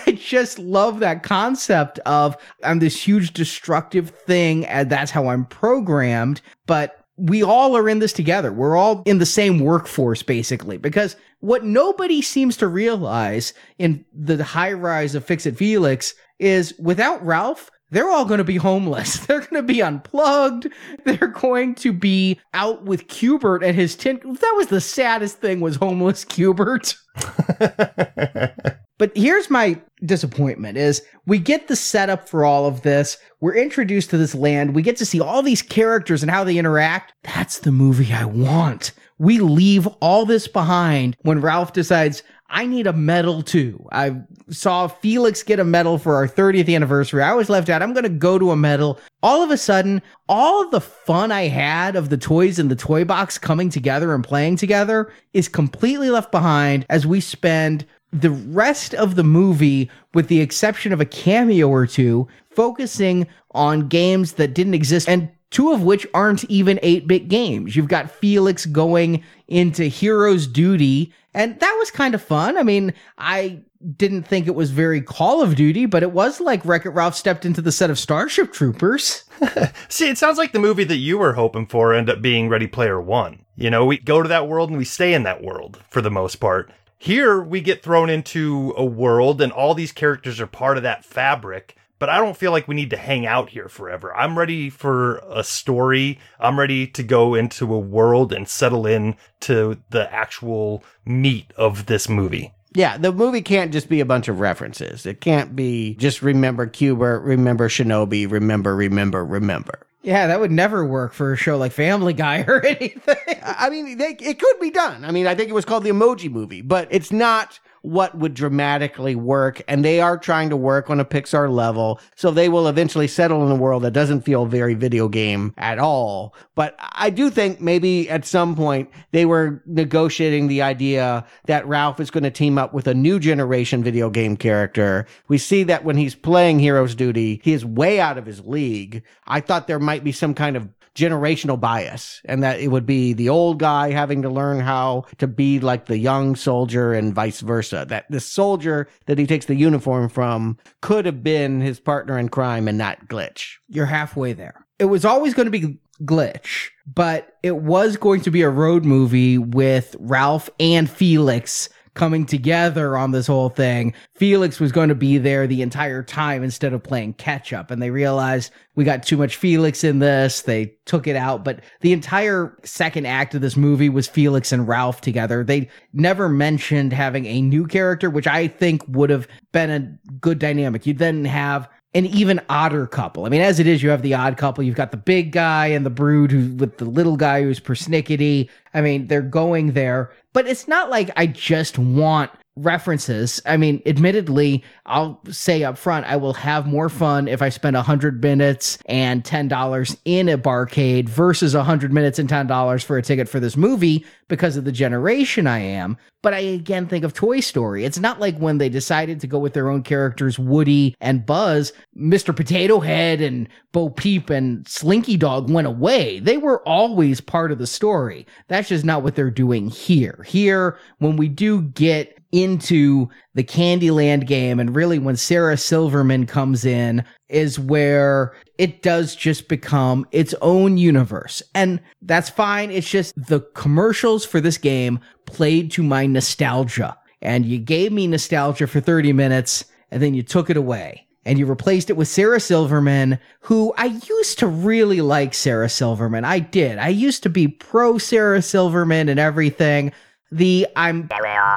I just love that concept of I'm this huge destructive thing and that's how I'm programmed, but we all are in this together. We're all in the same workforce, basically. Because what nobody seems to realize in the high rise of Fix It Felix is without Ralph, they're all going to be homeless. <laughs> They're going to be unplugged. They're going to be out with Q*bert and his tin. That was the saddest thing was homeless Q*bert. <laughs> but here's my disappointment is we get the setup for all of this. We're introduced to this land. We get to see all these characters and how they interact. That's the movie I want. We leave all this behind when Ralph decides, I need a medal too. I saw Felix get a medal for our 30th anniversary. I was left out. I'm going to go to a medal. All of a sudden, all the fun I had of the toys in the toy box coming together and playing together is completely left behind as we spend the rest of the movie, with the exception of a cameo or two, focusing on games that didn't exist and two of which aren't even 8 bit games. You've got Felix going into Hero's Duty, and that was kind of fun. I mean, I didn't think it was very Call of Duty, but it was like Wreck It Ralph stepped into the set of Starship Troopers. <laughs> See, it sounds like the movie that you were hoping for ended up being Ready Player One. You know, we go to that world and we stay in that world for the most part. Here, we get thrown into a world and all these characters are part of that fabric but I don't feel like we need to hang out here forever. I'm ready for a story. I'm ready to go into a world and settle in to the actual meat of this movie. Yeah, the movie can't just be a bunch of references. It can't be just remember Q*bert, remember Shinobi, remember, remember, remember. Yeah, that would never work for a show like Family Guy <laughs> or anything. I mean, they, it could be done. I mean, I think it was called the Emoji Movie, but it's not what would dramatically work. And they are trying to work on a Pixar level. So they will eventually settle in a world that doesn't feel very video game at all. But I do think maybe at some point they were negotiating the idea that Ralph is going to team up with a new generation video game character. We see that when he's playing Hero's Duty, he is way out of his league. I thought there might be some kind of generational bias and that it would be the old guy having to learn how to be like the young soldier and vice versa. That the soldier that he takes the uniform from could have been his partner in crime and not Glitch. You're halfway there. It was always going to be Glitch, but it was going to be a road movie with Ralph and Felix coming together on this whole thing. Felix was going to be there the entire time instead of playing catch up. And they realized we got too much Felix in this. They took it out. But the entire second act of this movie was Felix and Ralph together. They never mentioned having a new character, which I think would have been a good dynamic. You'd then have an even odder couple. I mean, as it is, you have the odd couple. You've got the big guy and the brood who with the little guy who's persnickety. I mean, they're going there, but it's not like I just want references. I mean, admittedly, I'll say up front, I will have more fun if I spend 100 minutes and $10 in a barcade versus 100 minutes and $10 for a ticket for this movie because of the generation I am. But I again think of Toy Story. It's not like when they decided to go with their own characters, Woody and Buzz, Mr. Potato Head and Bo Peep and Slinky Dog went away. They were always part of the story. That's just not what they're doing here. Here, when we do get into the Candyland game. And really, when Sarah Silverman comes in, is where it does just become its own universe. And that's fine. It's just the commercials for this game played to my nostalgia. and you gave me nostalgia for 30 minutes and then you took it away and you replaced it with Sarah Silverman, who I used to really like Sarah Silverman. I did. I used to be pro Sarah Silverman and everything. The I'm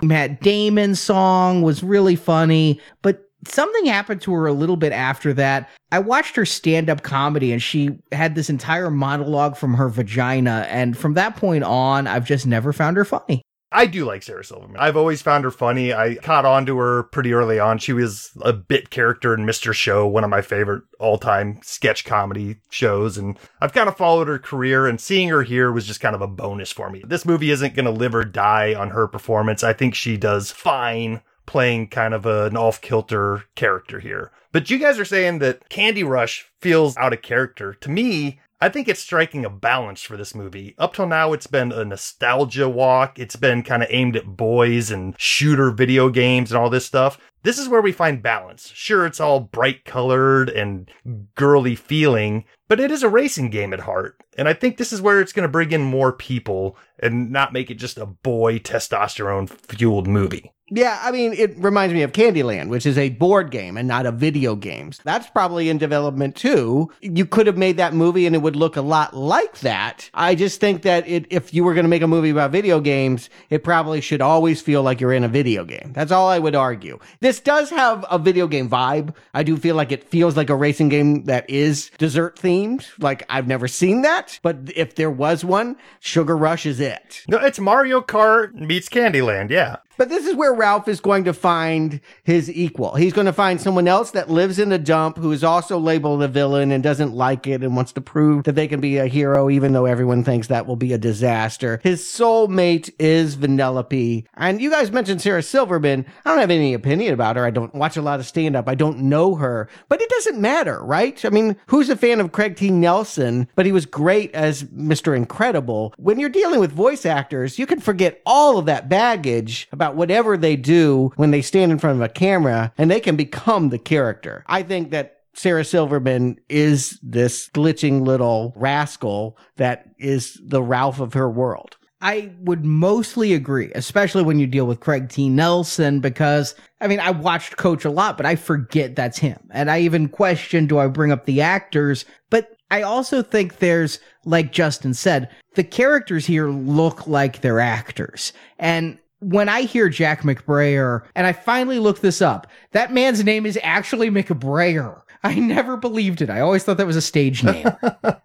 Matt Damon song was really funny, but something happened to her a little bit after that. I watched her stand up comedy and she had this entire monologue from her vagina. And from that point on, I've just never found her funny. I do like Sarah Silverman. I've always found her funny. I caught on to her pretty early on. She was a bit character in Mr. Show, one of my favorite all time sketch comedy shows. And I've kind of followed her career, and seeing her here was just kind of a bonus for me. This movie isn't going to live or die on her performance. I think she does fine playing kind of an off kilter character here. But you guys are saying that Candy Rush feels out of character. To me, I think it's striking a balance for this movie. Up till now, it's been a nostalgia walk. It's been kind of aimed at boys and shooter video games and all this stuff. This is where we find balance. Sure, it's all bright colored and girly feeling, but it is a racing game at heart. And I think this is where it's going to bring in more people and not make it just a boy testosterone fueled movie. Yeah, I mean, it reminds me of Candyland, which is a board game and not a video game. That's probably in development too. You could have made that movie and it would look a lot like that. I just think that it, if you were going to make a movie about video games, it probably should always feel like you're in a video game. That's all I would argue. This does have a video game vibe. I do feel like it feels like a racing game that is dessert themed. Like I've never seen that, but if there was one, Sugar Rush is it. No, it's Mario Kart meets Candyland. Yeah. But this is where Ralph is going to find his equal. He's going to find someone else that lives in a dump who is also labeled a villain and doesn't like it and wants to prove that they can be a hero, even though everyone thinks that will be a disaster. His soulmate is Vanellope. And you guys mentioned Sarah Silverman. I don't have any opinion about her. I don't watch a lot of stand up. I don't know her, but it doesn't matter, right? I mean, who's a fan of Craig T. Nelson? But he was great as Mr. Incredible. When you're dealing with voice actors, you can forget all of that baggage about whatever they do when they stand in front of a camera and they can become the character. I think that Sarah Silverman is this glitching little rascal that is the Ralph of her world. I would mostly agree, especially when you deal with Craig T. Nelson, because I mean, I watched Coach a lot, but I forget that's him. And I even question, do I bring up the actors? But I also think there's, like Justin said, the characters here look like they're actors. And when I hear Jack McBrayer, and I finally looked this up, that man's name is actually McBrayer. I never believed it. I always thought that was a stage name.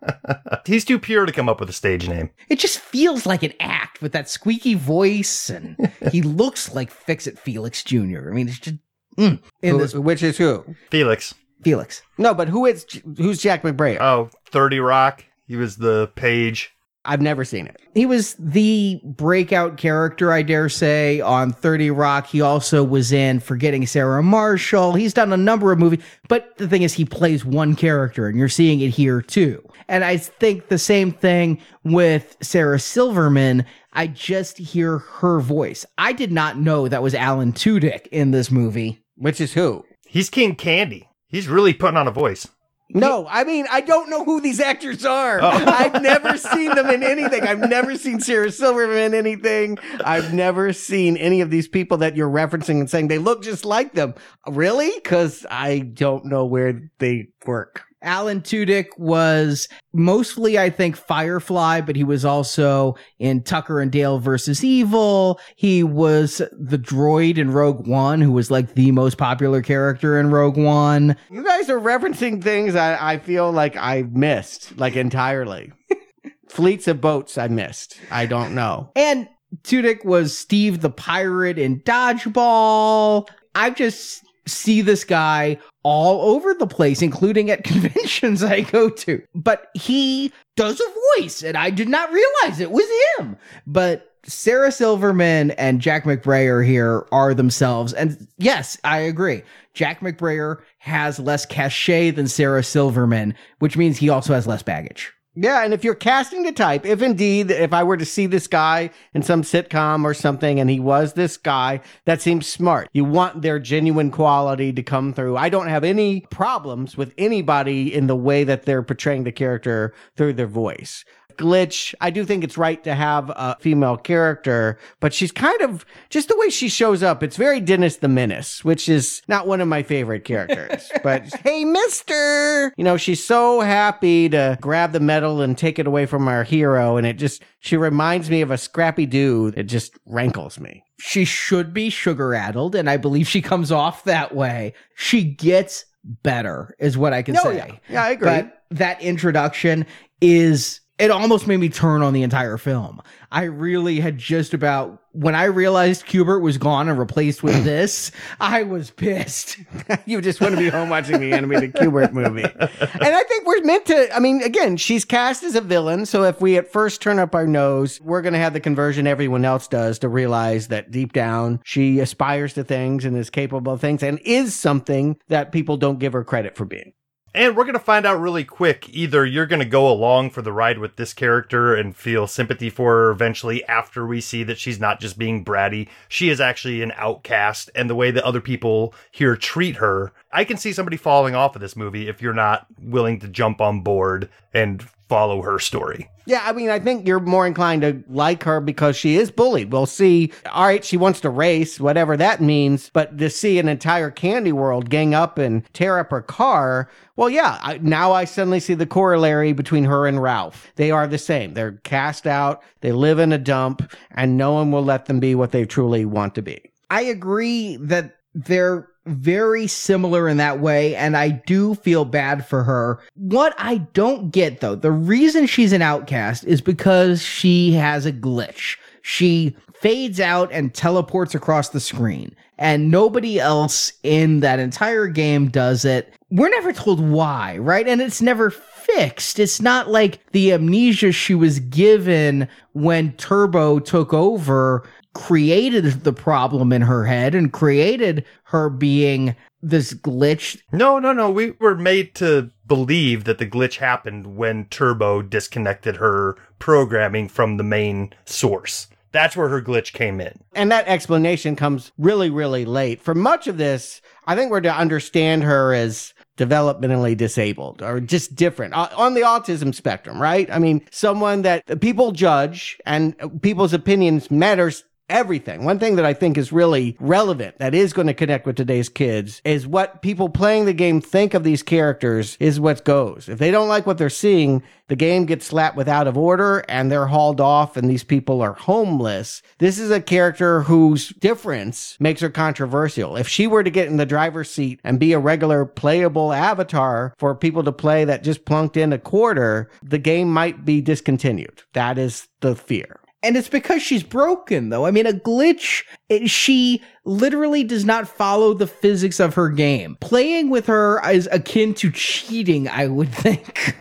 <laughs> He's too pure to come up with a stage name. it just feels like an act with that squeaky voice, and <laughs> he looks like Fix It Felix Jr. I mean, it's just mm, in Who- this which is who? Felix. Felix. No, but who is who's Jack McBrayer? Oh, 30 Rock. He was the page. I've never seen it. He was the breakout character, I dare say, on 30 Rock. He also was in Forgetting Sarah Marshall. He's done a number of movies, but the thing is, he plays one character, and you're seeing it here too. And I think the same thing with Sarah Silverman. I just hear her voice. I did not know that was Alan Tudyk in this movie. Which is who? He's King Candy. He's really putting on a voice. No, I mean I don't know who these actors are. Oh. <laughs> I've never seen them in anything. I've never seen Sarah Silverman in anything. I've never seen any of these people that you're referencing and saying they look just like them. Really? Because I don't know where they work. Alan Tudyk was mostly, I think, Firefly, but he was also in Tucker and Dale versus Evil. He was the droid in Rogue One, who was like the most popular character in Rogue One. You guys are referencing things I, I feel like I missed, like entirely. <laughs> Fleets of boats I missed. I don't know. And Tudyk was Steve the Pirate in Dodgeball. I've just see this guy all over the place, including at <laughs> conventions I go to. But he does a voice, and I did not realize it was him. But Sarah Silverman and Jack McBrayer here are themselves. And yes, I agree. Jack McBrayer has less cachet than Sarah Silverman, which means he also has less baggage. Yeah, and if you're casting the type, if indeed, if I were to see this guy in some sitcom or something and he was this guy, that seems smart. You want their genuine quality to come through. I don't have any problems with anybody in the way that they're portraying the character through their voice. Glitch, I do think it's right to have a female character, but she's kind of just the way she shows up. It's very Dennis the Menace, which is not one of my favorite characters. but <laughs> hey, mister, you know, she's so happy to grab the medal and take it away from our hero. And it just, she reminds me of a Scrappy-Doo. It just rankles me. She should be sugar addled, and I believe she comes off that way. She gets better, is what I can No, say. yeah. Yeah, I agree. But that introduction is it almost made me turn on the entire film. I really had just about when I realized Q*bert was gone and replaced with <clears throat> this, I was pissed. <laughs> you just want to be home watching the animated Q*bert movie. <laughs> And I think we're meant to, I mean, again, she's cast as a villain. So if we at first turn up our nose, we're going to have the conversion everyone else does to realize that deep down she aspires to things and is capable of things and is something that people don't give her credit for being. And we're going to find out really quick either you're going to go along for the ride with this character and feel sympathy for her eventually after we see that she's not just being bratty. She is actually an outcast, and the way that other people here treat her. I can see somebody falling off of this movie if you're not willing to jump on board and follow her story. Yeah, I mean, I think you're more inclined to like her because she is bullied. We'll see. All right, she wants to race, whatever that means, but to see an entire candy world gang up and tear up her car, well, yeah, I, now I suddenly see the corollary between her and Ralph. They are the same. They're cast out, they live in a dump, and no one will let them be what they truly want to be. I agree that they're very similar in that way, and I do feel bad for her. What I don't get though, the reason she's an outcast is because she has a glitch. She fades out and teleports across the screen, and nobody else in that entire game does it. We're never told why, right? And it's never fixed. It's not like the amnesia she was given when Turbo took over created the problem in her head and created her being this glitch. No, no, no. We were made to believe that the glitch happened when Turbo disconnected her programming from the main source. That's where her glitch came in. And that explanation comes really, really late. For much of this, I think we're to understand her as developmentally disabled or just different uh, on the autism spectrum, right? I mean, someone that people judge and people's opinions matters everything. One thing that I think is really relevant that is going to connect with today's kids is what people playing the game think of these characters is what goes. If they don't like what they're seeing, the game gets slapped with out of order and they're hauled off and these people are homeless. This is a character whose difference makes her controversial. If she were to get in the driver's seat and be a regular playable avatar for people to play that just plunked in a quarter, the game might be discontinued. That is the fear. And it's because she's broken, though. I mean, a glitch, it, she literally does not follow the physics of her game. Playing with her is akin to cheating, I would think.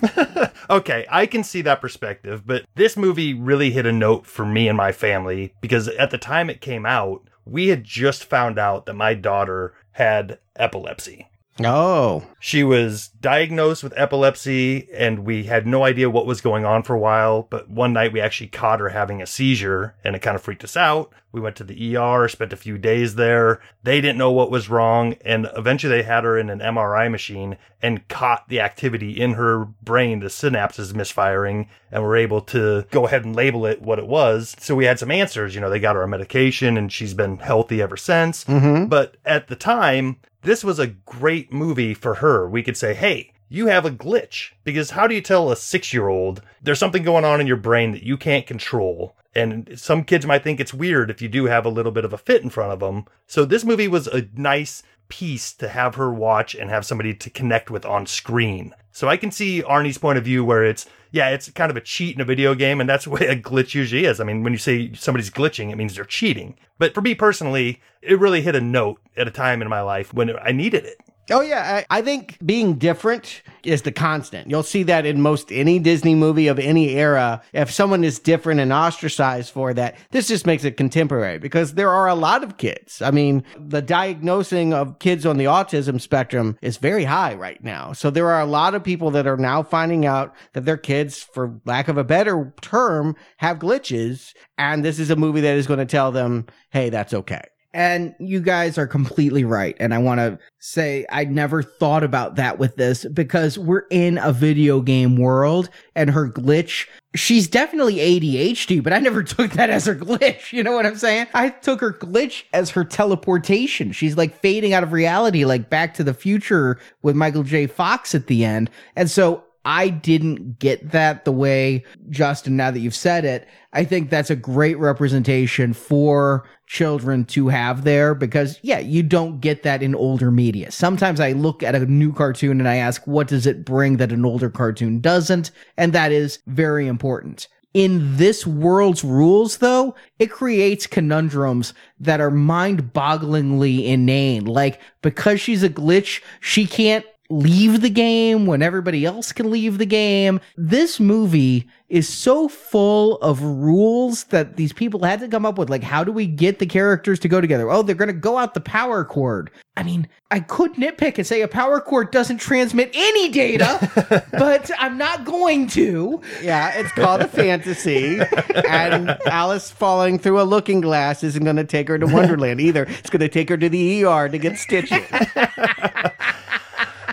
<laughs> okay, I can see that perspective, but this movie really hit a note for me and my family because at the time it came out, we had just found out that my daughter had epilepsy. Oh. She was diagnosed with epilepsy and we had no idea what was going on for a while. But one night we actually caught her having a seizure and it kind of freaked us out. We went to the ER, spent a few days there. They didn't know what was wrong. And eventually they had her in an MRI machine and caught the activity in her brain, the synapses misfiring, and were able to go ahead and label it what it was. So we had some answers. You know, they got her a medication and she's been healthy ever since. Mm-hmm. But at the time, this was a great movie for her. We could say, hey, you have a glitch. Because how do you tell a six year old there's something going on in your brain that you can't control? And some kids might think it's weird if you do have a little bit of a fit in front of them. So this movie was a nice piece to have her watch and have somebody to connect with on screen. So I can see Arnie's point of view where it's, yeah, it's kind of a cheat in a video game, and that's <laughs> the way a glitch usually is. I mean, when you say somebody's glitching, it means they're cheating. But for me personally, it really hit a note at a time in my life when I needed it. Oh yeah, I, I think being different is the constant. You'll see that in most any Disney movie of any era. If someone is different and ostracized for that, this just makes it contemporary because there are a lot of kids. I mean, the diagnosing of kids on the autism spectrum is very high right now. So there are a lot of people that are now finding out that their kids, for lack of a better term, have glitches. And this is a movie that is going to tell them, hey, that's okay. And you guys are completely right. And I want to say I never thought about that with this because we're in a video game world and her glitch, she's definitely ADHD, but I never <laughs> took that as her glitch. You know what I'm saying? I took her glitch as her teleportation. She's like fading out of reality, like back to the future with Michael J. Fox at the end. And so I didn't get that the way Justin, now that you've said it, I think that's a great representation for children to have there because yeah, you don't get that in older media. Sometimes I look at a new cartoon and I ask, what does it bring that an older cartoon doesn't? And that is very important. In this world's rules, though, it creates conundrums that are mind bogglingly inane. Like, because she's a glitch, she can't leave the game when everybody else can leave the game. This movie is so full of rules that these people had to come up with. Like, how do we get the characters to go together? Oh, they're going to go out the power cord. I mean, I could nitpick and say a power cord doesn't transmit any data, <laughs> but I'm not going to. Yeah, it's called a fantasy. And Alice falling through a looking glass isn't going to take her to Wonderland either. It's going to take her to the ER to get stitches. <laughs>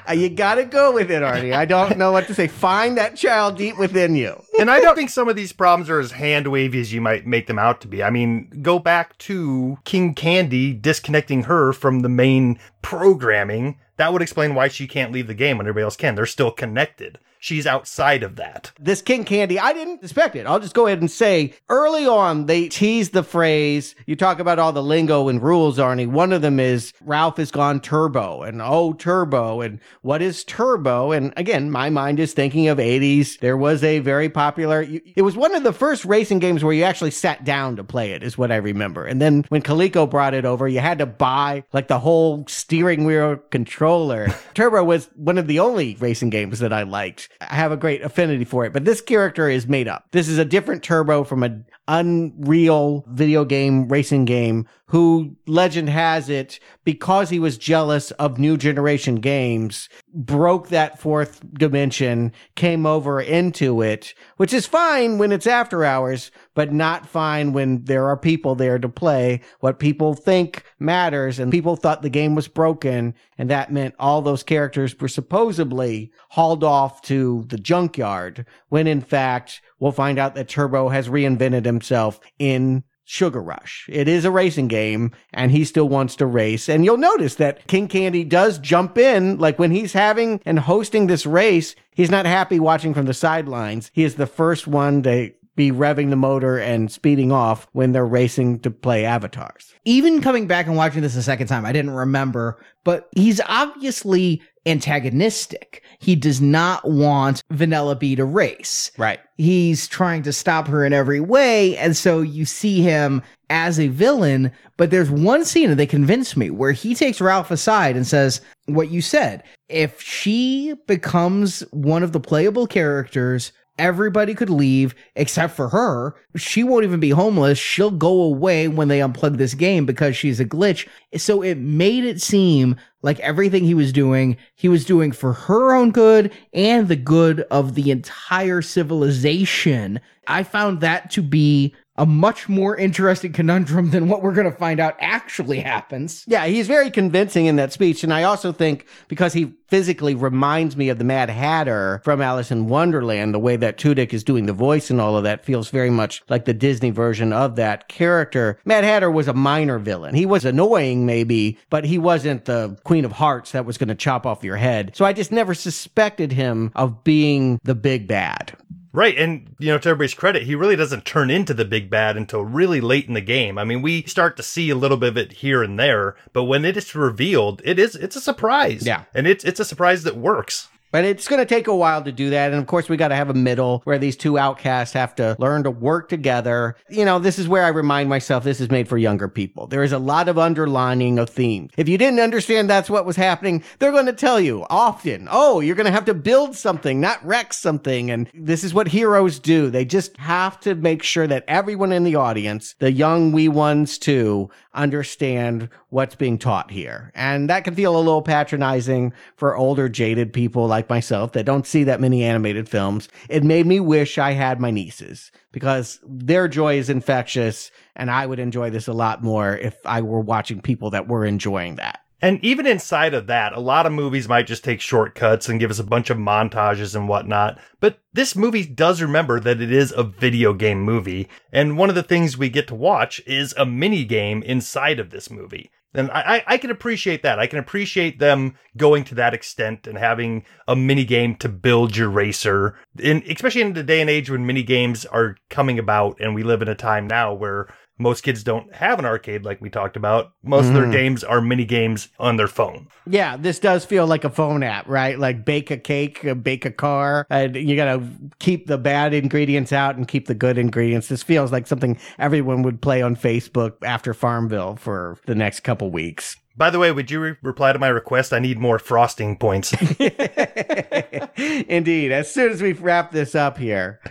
Uh, you got to go with it, Arnie. I don't know what to say. Find that child deep within you. and I don't think some of these problems are as hand wavy as you might make them out to be. I mean, go back to King Candy disconnecting her from the main programming. That would explain why she can't leave the game when everybody else can. They're still connected. She's outside of that. This King Candy, I didn't expect it. I'll just go ahead and say early on, they teased the phrase. You talk about all the lingo and rules, Arnie. One of them is Ralph has gone turbo and oh, turbo. And what is turbo? And again, my mind is thinking of 80s. There was a very popular, it was one of the first racing games where you actually sat down to play it, is what I remember. And then when Coleco brought it over, you had to buy like the whole steering wheel controller. <laughs> turbo was one of the only racing games that I liked. I have a great affinity for it, but this character is made up. This is a different Turbo from an unreal video game racing game who legend has it because he was jealous of new generation games broke that fourth dimension came over into it which is fine when it's after hours but not fine when there are people there to play what people think matters. And people thought the game was broken and that meant all those characters were supposedly hauled off to the junkyard when in fact we'll find out that Turbo has reinvented himself in Sugar Rush. It is a racing game and he still wants to race. And you'll notice that King Candy does jump in. Like when he's having and hosting this race, he's not happy watching from the sidelines. He is the first one to be revving the motor and speeding off when they're racing to play avatars. Even coming back and watching this a second time, I didn't remember, but he's obviously antagonistic. He does not want Vanellope to race. Right. He's trying to stop her in every way. And so you see him as a villain. But there's one scene that they convinced me where he takes Ralph aside and says, What you said, if she becomes one of the playable characters, everybody could leave except for her. She won't even be homeless. She'll go away when they unplug this game because she's a glitch. So it made it seem like everything he was doing, he was doing for her own good and the good of the entire civilization. I found that to be a much more interesting conundrum than what we're going to find out actually happens. Yeah, he's very convincing in that speech. And I also think because he physically reminds me of the Mad Hatter from Alice in Wonderland, the way that Tudyk is doing the voice and all of that feels very much like the Disney version of that character. Mad Hatter was a minor villain. He was annoying, maybe, but he wasn't the Queen of Hearts that was going to chop off your head. So I just never suspected him of being the big bad. Right, and you know, to everybody's credit, he really doesn't turn into the big bad until really late in the game. I mean, we start to see a little bit of it here and there, but when it is revealed, it is it's a surprise. Yeah. And it's it's a surprise that works. But it's going to take a while to do that. And of course, we got to have a middle where these two outcasts have to learn to work together. You know, this is where I remind myself this is made for younger people. There is a lot of underlining of themes. If you didn't understand that's what was happening, they're going to tell you often, oh, you're going to have to build something, not wreck something. And this is what heroes do. They just have to make sure that everyone in the audience, the young wee ones too, understand what's being taught here. And that can feel a little patronizing for older, jaded people like myself that don't see that many animated films. It made me wish I had my nieces because their joy is infectious and I would enjoy this a lot more if I were watching people that were enjoying that. And even inside of that, a lot of movies might just take shortcuts and give us a bunch of montages and whatnot. But this movie does remember that it is a video game movie. And one of the things we get to watch is a mini game inside of this movie. And I, I, can appreciate that. I can appreciate them going to that extent and having a mini game to build your racer. In, especially in the day and age when mini games are coming about and we live in a time now where most kids don't have an arcade like we talked about. Most of their games are mini games on their phone. Yeah, this does feel like a phone app, right? Like bake a cake, uh, bake a car, and you gotta keep the bad ingredients out and keep the good ingredients. This feels like something everyone would play on Facebook after Farmville for the next couple weeks. By the way, would you re- reply to my request? I need more frosting points. <laughs> Indeed. As soon as we wrap this up here,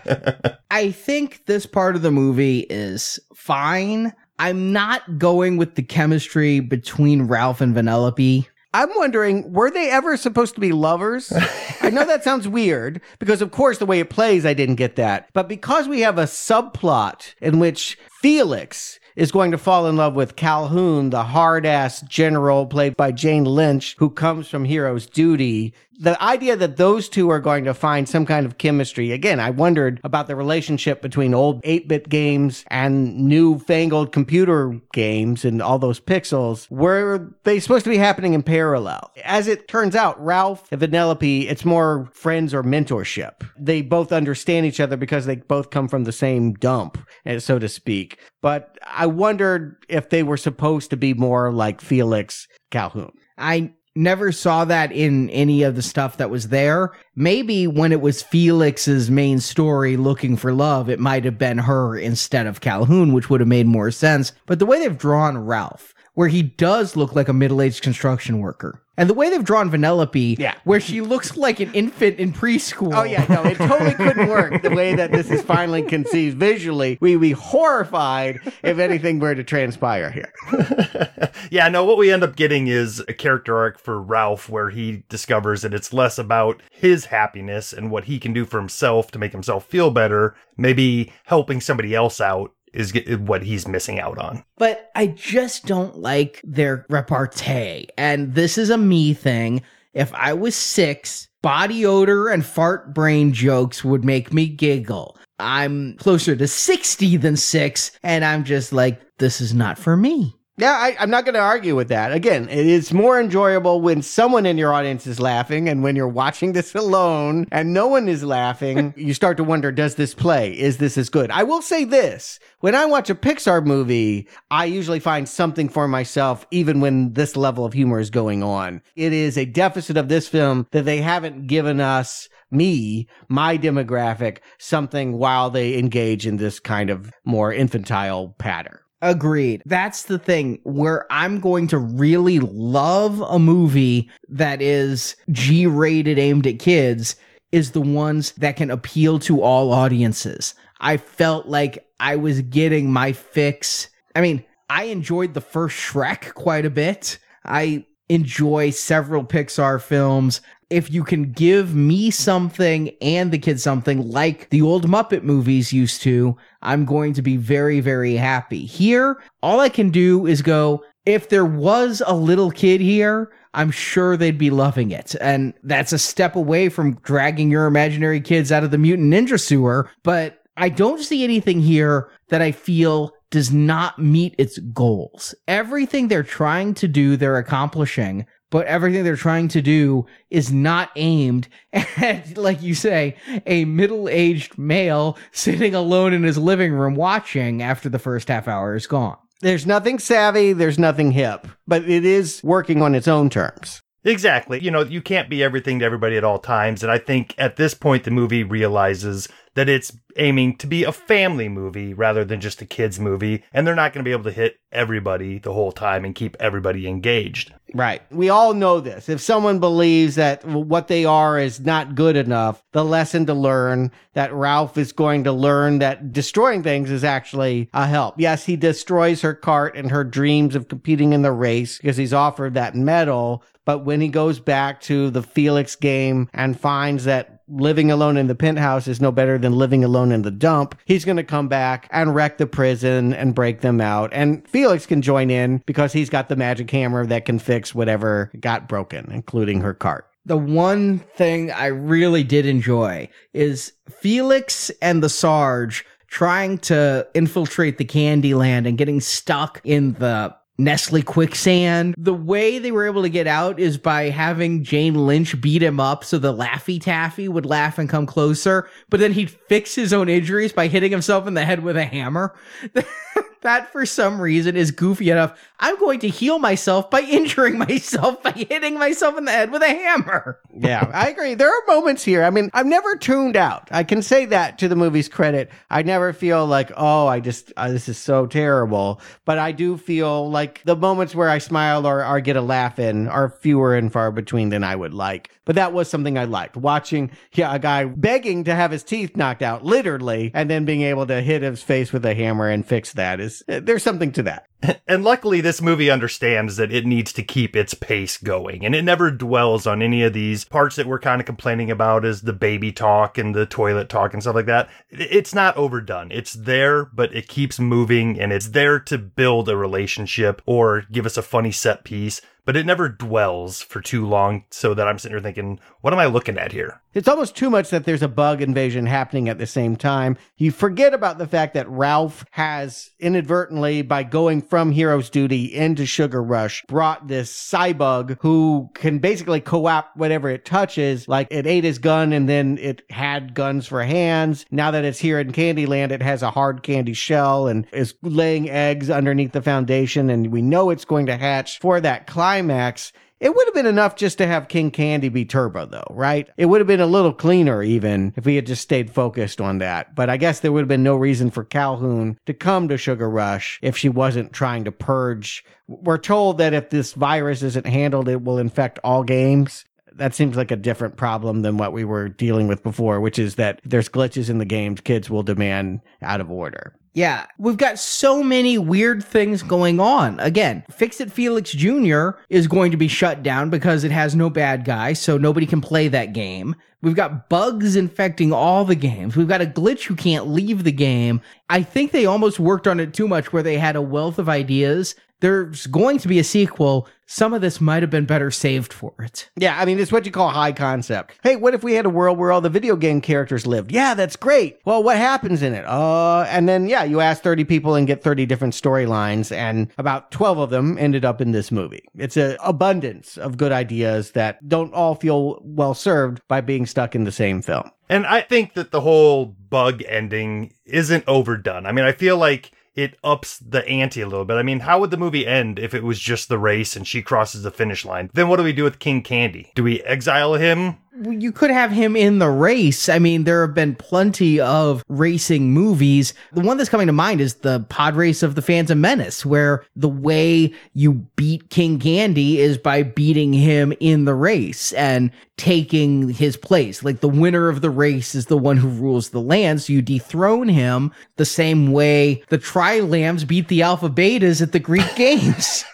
<laughs> I think this part of the movie is fine. I'm not going with the chemistry between Ralph and Vanellope. I'm wondering, were they ever supposed to be lovers? <laughs> I know that sounds weird because, of course, the way it plays, I didn't get that. But because we have a subplot in which Felix is going to fall in love with Calhoun, the hard ass general played by Jane Lynch, who comes from Hero's Duty. The idea that those two are going to find some kind of chemistry. Again, I wondered about the relationship between old 8-bit games and newfangled computer games and all those pixels. Were they supposed to be happening in parallel? As it turns out, Ralph and Vanellope, it's more friends or mentorship. They both understand each other because they both come from the same dump, eh, so to speak. But I wondered if they were supposed to be more like Felix Calhoun. I never saw that in any of the stuff that was there. Maybe when it was Felix's main story looking for love, it might have been her instead of Calhoun, which would have made more sense. But the way they've drawn Ralph, where he does look like a middle-aged construction worker. And the way they've drawn Vanellope, Yeah. where she looks like an infant in preschool. Oh yeah, no, it totally couldn't work the way that this is finally conceived visually. We'd be horrified if anything were to transpire here. <laughs> yeah, no, what we end up getting is a character arc for Ralph where he discovers that it's less about his happiness and what he can do for himself to make himself feel better. Maybe helping somebody else out is what he's missing out on. but I just don't like their repartee. And this is a me thing. If I was six, body odor and fart brain jokes would make me giggle. I'm closer to 60 than six, and I'm just like, this is not for me. Yeah, I, I'm not going to argue with that. Again, it is more enjoyable when someone in your audience is laughing, and when you're watching this alone and no one is laughing, <laughs> you start to wonder, does this play? Is this as good? I will say this. When I watch a Pixar movie, I usually find something for myself, even when this level of humor is going on. It is a deficit of this film that they haven't given us me, my demographic, something while they engage in this kind of more infantile patter. Agreed. That's the thing where I'm going to really love a movie that is G rated aimed at kids is the ones that can appeal to all audiences. I felt like I was getting my fix. I mean, I enjoyed the first Shrek quite a bit. I enjoy several Pixar films. If you can give me something and the kids something like the old Muppet movies used to, I'm going to be very, very happy. Here, all I can do is go, if there was a little kid here, I'm sure they'd be loving it. And that's a step away from dragging your imaginary kids out of the mutant ninja sewer. But I don't see anything here that I feel does not meet its goals. Everything they're trying to do, they're accomplishing. But everything they're trying to do is not aimed <laughs> at, like you say, a middle aged male sitting alone in his living room watching after the first half hour is gone. There's nothing savvy, there's nothing hip, but it is working on its own terms. Exactly. You know, you can't be everything to everybody at all times. And I think at this point, the movie realizes that it's aiming to be a family movie rather than just a kids movie. And they're not going to be able to hit everybody the whole time and keep everybody engaged. Right. We all know this. If someone believes that what they are is not good enough, the lesson to learn that Ralph is going to learn that destroying things is actually a help. Yes, he destroys her cart and her dreams of competing in the race because he's offered that medal. But when he goes back to the Felix game and finds that living alone in the penthouse is no better than living alone in the dump. He's going to come back and wreck the prison and break them out. And Felix can join in because he's got the magic hammer that can fix whatever got broken, including her cart. The one thing I really did enjoy is Felix and the Sarge trying to infiltrate the Candyland and getting stuck in the Nestle quicksand. The way they were able to get out is by having Jane Lynch beat him up so the Laffy Taffy would laugh and come closer, but then he'd fix his own injuries by hitting himself in the head with a hammer. <laughs> that for some reason is goofy enough. I'm going to heal myself by <laughs> injuring myself by hitting myself in the head with a hammer. yeah, <laughs> I agree. There are moments here. I mean, I've never tuned out. I can say that to the movie's credit. I never feel like, oh, I just, uh, this is so terrible. But I do feel like the moments where I smile or, or get a laugh in are fewer and far between than I would like. But that was something I liked. Watching yeah, a guy begging to have his teeth knocked out, literally, and then being able to hit his face with a hammer and fix that is, there's something to that. <laughs> And luckily, this movie understands that it needs to keep its pace going, and it never dwells on any of these parts that we're kind of complaining about as the baby talk and the toilet talk and stuff like that. It's not overdone. It's there, but it keeps moving, and it's there to build a relationship or give us a funny set piece but it never dwells for too long so that I'm sitting here thinking, what am I looking at here? It's almost too much that there's a bug invasion happening at the same time. You forget about the fact that Ralph has inadvertently, by going from Hero's Duty into Sugar Rush, brought this Cybug who can basically co-opt whatever it touches. Like it ate his gun and then it had guns for hands. Now that it's here in Candyland, it has a hard candy shell and is laying eggs underneath the foundation. And we know it's going to hatch for that climb climax, it would have been enough just to have King Candy be Turbo, though, right? It would have been a little cleaner, even if we had just stayed focused on that. But I guess there would have been no reason for Calhoun to come to Sugar Rush if she wasn't trying to purge. We're told that if this virus isn't handled, it will infect all games that seems like a different problem than what we were dealing with before, which is that there's glitches in the games kids will demand out of order. Yeah, we've got so many weird things going on. Again, Fix It Felix Jr. is going to be shut down because it has no bad guy, so nobody can play that game. We've got bugs infecting all the games. We've got a glitch who can't leave the game. I think they almost worked on it too much where they had a wealth of ideas there's going to be a sequel. Some of this might have been better saved for it. Yeah, I mean, it's what you call high concept. Hey, what if we had a world where all the video game characters lived? Yeah, that's great. Well, what happens in it? Uh, and then, yeah, you ask 30 people and get 30 different storylines, and about 12 of them ended up in this movie. It's an abundance of good ideas that don't all feel well served by being stuck in the same film. And I think that the whole bug ending isn't overdone. I mean, I feel like it ups the ante a little bit. I mean, how would the movie end if it was just the race and she crosses the finish line? Then what do we do with King Candy? Do we exile him? You could have him in the race. I mean, there have been plenty of racing movies. The one that's coming to mind is the pod race of the Phantom Menace, where the way you beat King Candy is by beating him in the race and taking his place. Like the winner of the race is the one who rules the land. So you dethrone him the same way the Tri Lambs beat the Alpha Betas at the Greek <laughs> Games.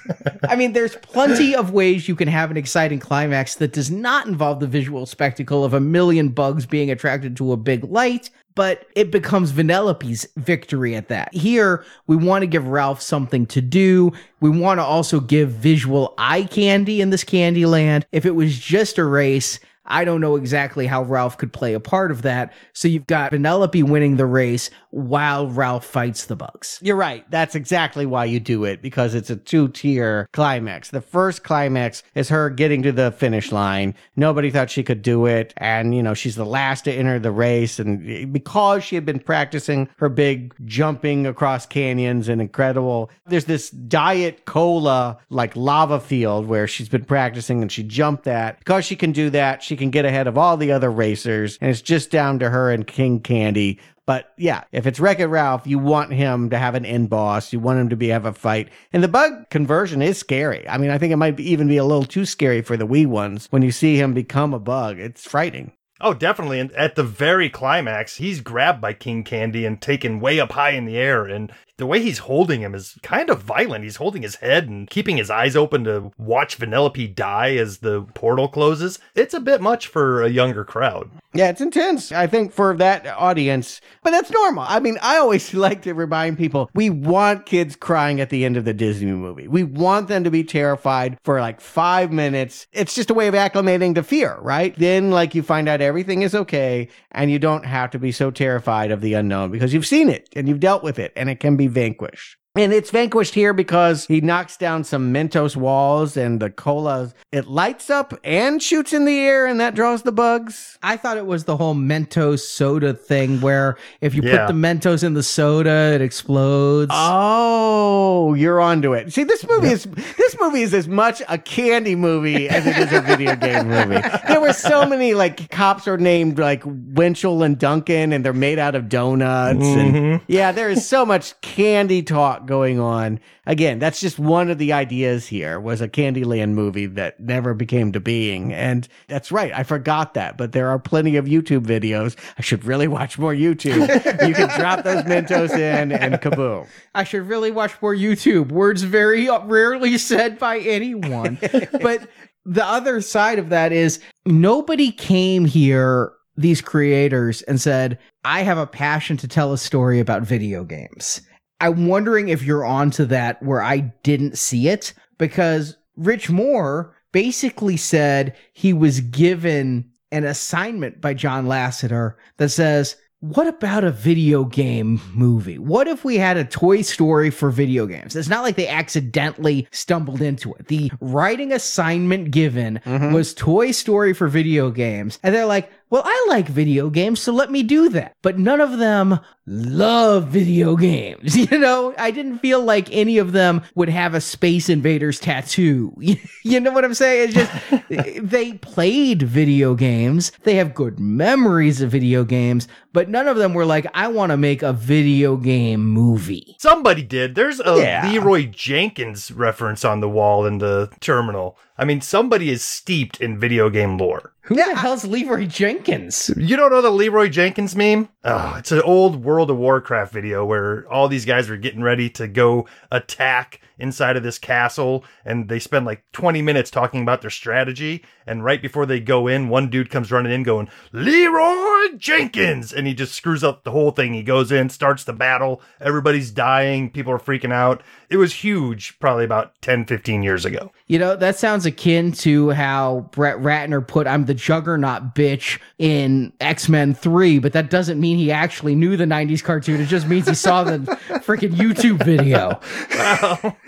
I mean, there's plenty of ways you can have an exciting climax that does not involve the visual spectacle of a million bugs being attracted to a big light, but it becomes Vanellope's victory at that. Here, we want to give Ralph something to do. We want to also give visual eye candy in this candy land. If it was just a race, I don't know exactly how Ralph could play a part of that. So you've got Penelope winning the race while Ralph fights the bugs. You're right. That's exactly why you do it because it's a two tier climax. The first climax is her getting to the finish line. Nobody thought she could do it. And, you know, she's the last to enter the race. And because she had been practicing her big jumping across canyons and incredible, there's this diet cola like lava field where she's been practicing and she jumped that. Because she can do that, she can get ahead of all the other racers. And it's just down to her and King Candy but yeah, if it's Wreck It Ralph, you want him to have an end boss. You want him to be have a fight. And the bug conversion is scary. I mean, I think it might even be a little too scary for the wee ones when you see him become a bug. It's frightening. Oh, definitely. And at the very climax, he's grabbed by King Candy and taken way up high in the air. And the way he's holding him is kind of violent. He's holding his head and keeping his eyes open to watch Vanellope die as the portal closes. It's a bit much for a younger crowd. Yeah, it's intense. I think for that audience, but that's normal. I mean, I always <laughs> like to remind people we want kids crying at the end of the Disney movie. We want them to be terrified for like five minutes. It's just a way of acclimating to fear, right? Then, like, you find out everything is okay and you don't have to be so terrified of the unknown because you've seen it and you've dealt with it and it can be vanquished. And it's vanquished here because he knocks down some Mentos walls and the cola, it lights up and shoots in the air and that draws the bugs. I thought it was the whole Mentos soda thing where if you Yeah. put the Mentos in the soda, it explodes. Oh, you're onto it. See, this movie is this movie is as much a candy movie as it is a video game movie. There were so many like cops are named like Wynnchel and Duncan, and they're made out of donuts. And mm-hmm. yeah, there is so much candy talk going on. Again, that's just one of the ideas here was a Candyland movie that never became to being. And that's right. I forgot that, but there are plenty of YouTube videos. I should really watch more YouTube. you can drop those Mentos in and kaboom. I should really watch more YouTube. Words very rarely said by anyone. but the other side of that is nobody came here, these creators, and said, I have a passion to tell a story about video games. I'm wondering if you're onto that where I didn't see it because Rich Moore basically said he was given an assignment by John Lasseter that says, what about a video game movie? What if we had a Toy Story for video games? It's not like they accidentally stumbled into it. The writing assignment given mm-hmm. was Toy Story for video games. And they're like, well, I like video games, so let me do that. But none of them love video games. <laughs> You know, I didn't feel like any of them would have a Space Invaders tattoo. <laughs> you know what I'm saying? It's just, <laughs> they played video games. They have good memories of video games, but none of them were like, I want to make a video game movie. Somebody did. There's a Yeah. Leroy Jenkins reference on the wall in the terminal. I mean, somebody is steeped in video game lore. Who the hell's Leroy Jenkins? You don't know the Leroy Jenkins meme? Oh, it's an old World of Warcraft video where all these guys are getting ready to go attack inside of this castle and they spend like 20 minutes talking about their strategy and right before they go in one dude comes running in going Leroy Jenkins! And he just screws up the whole thing. He goes in starts the battle. Everybody's dying. People are freaking out. It was huge probably about 10 15 years ago. You know, that sounds akin to how Brett Ratner put I'm the juggernaut bitch in X Men 3, but that doesn't mean he actually knew the 90s cartoon. It just means he saw the <laughs> freaking YouTube video.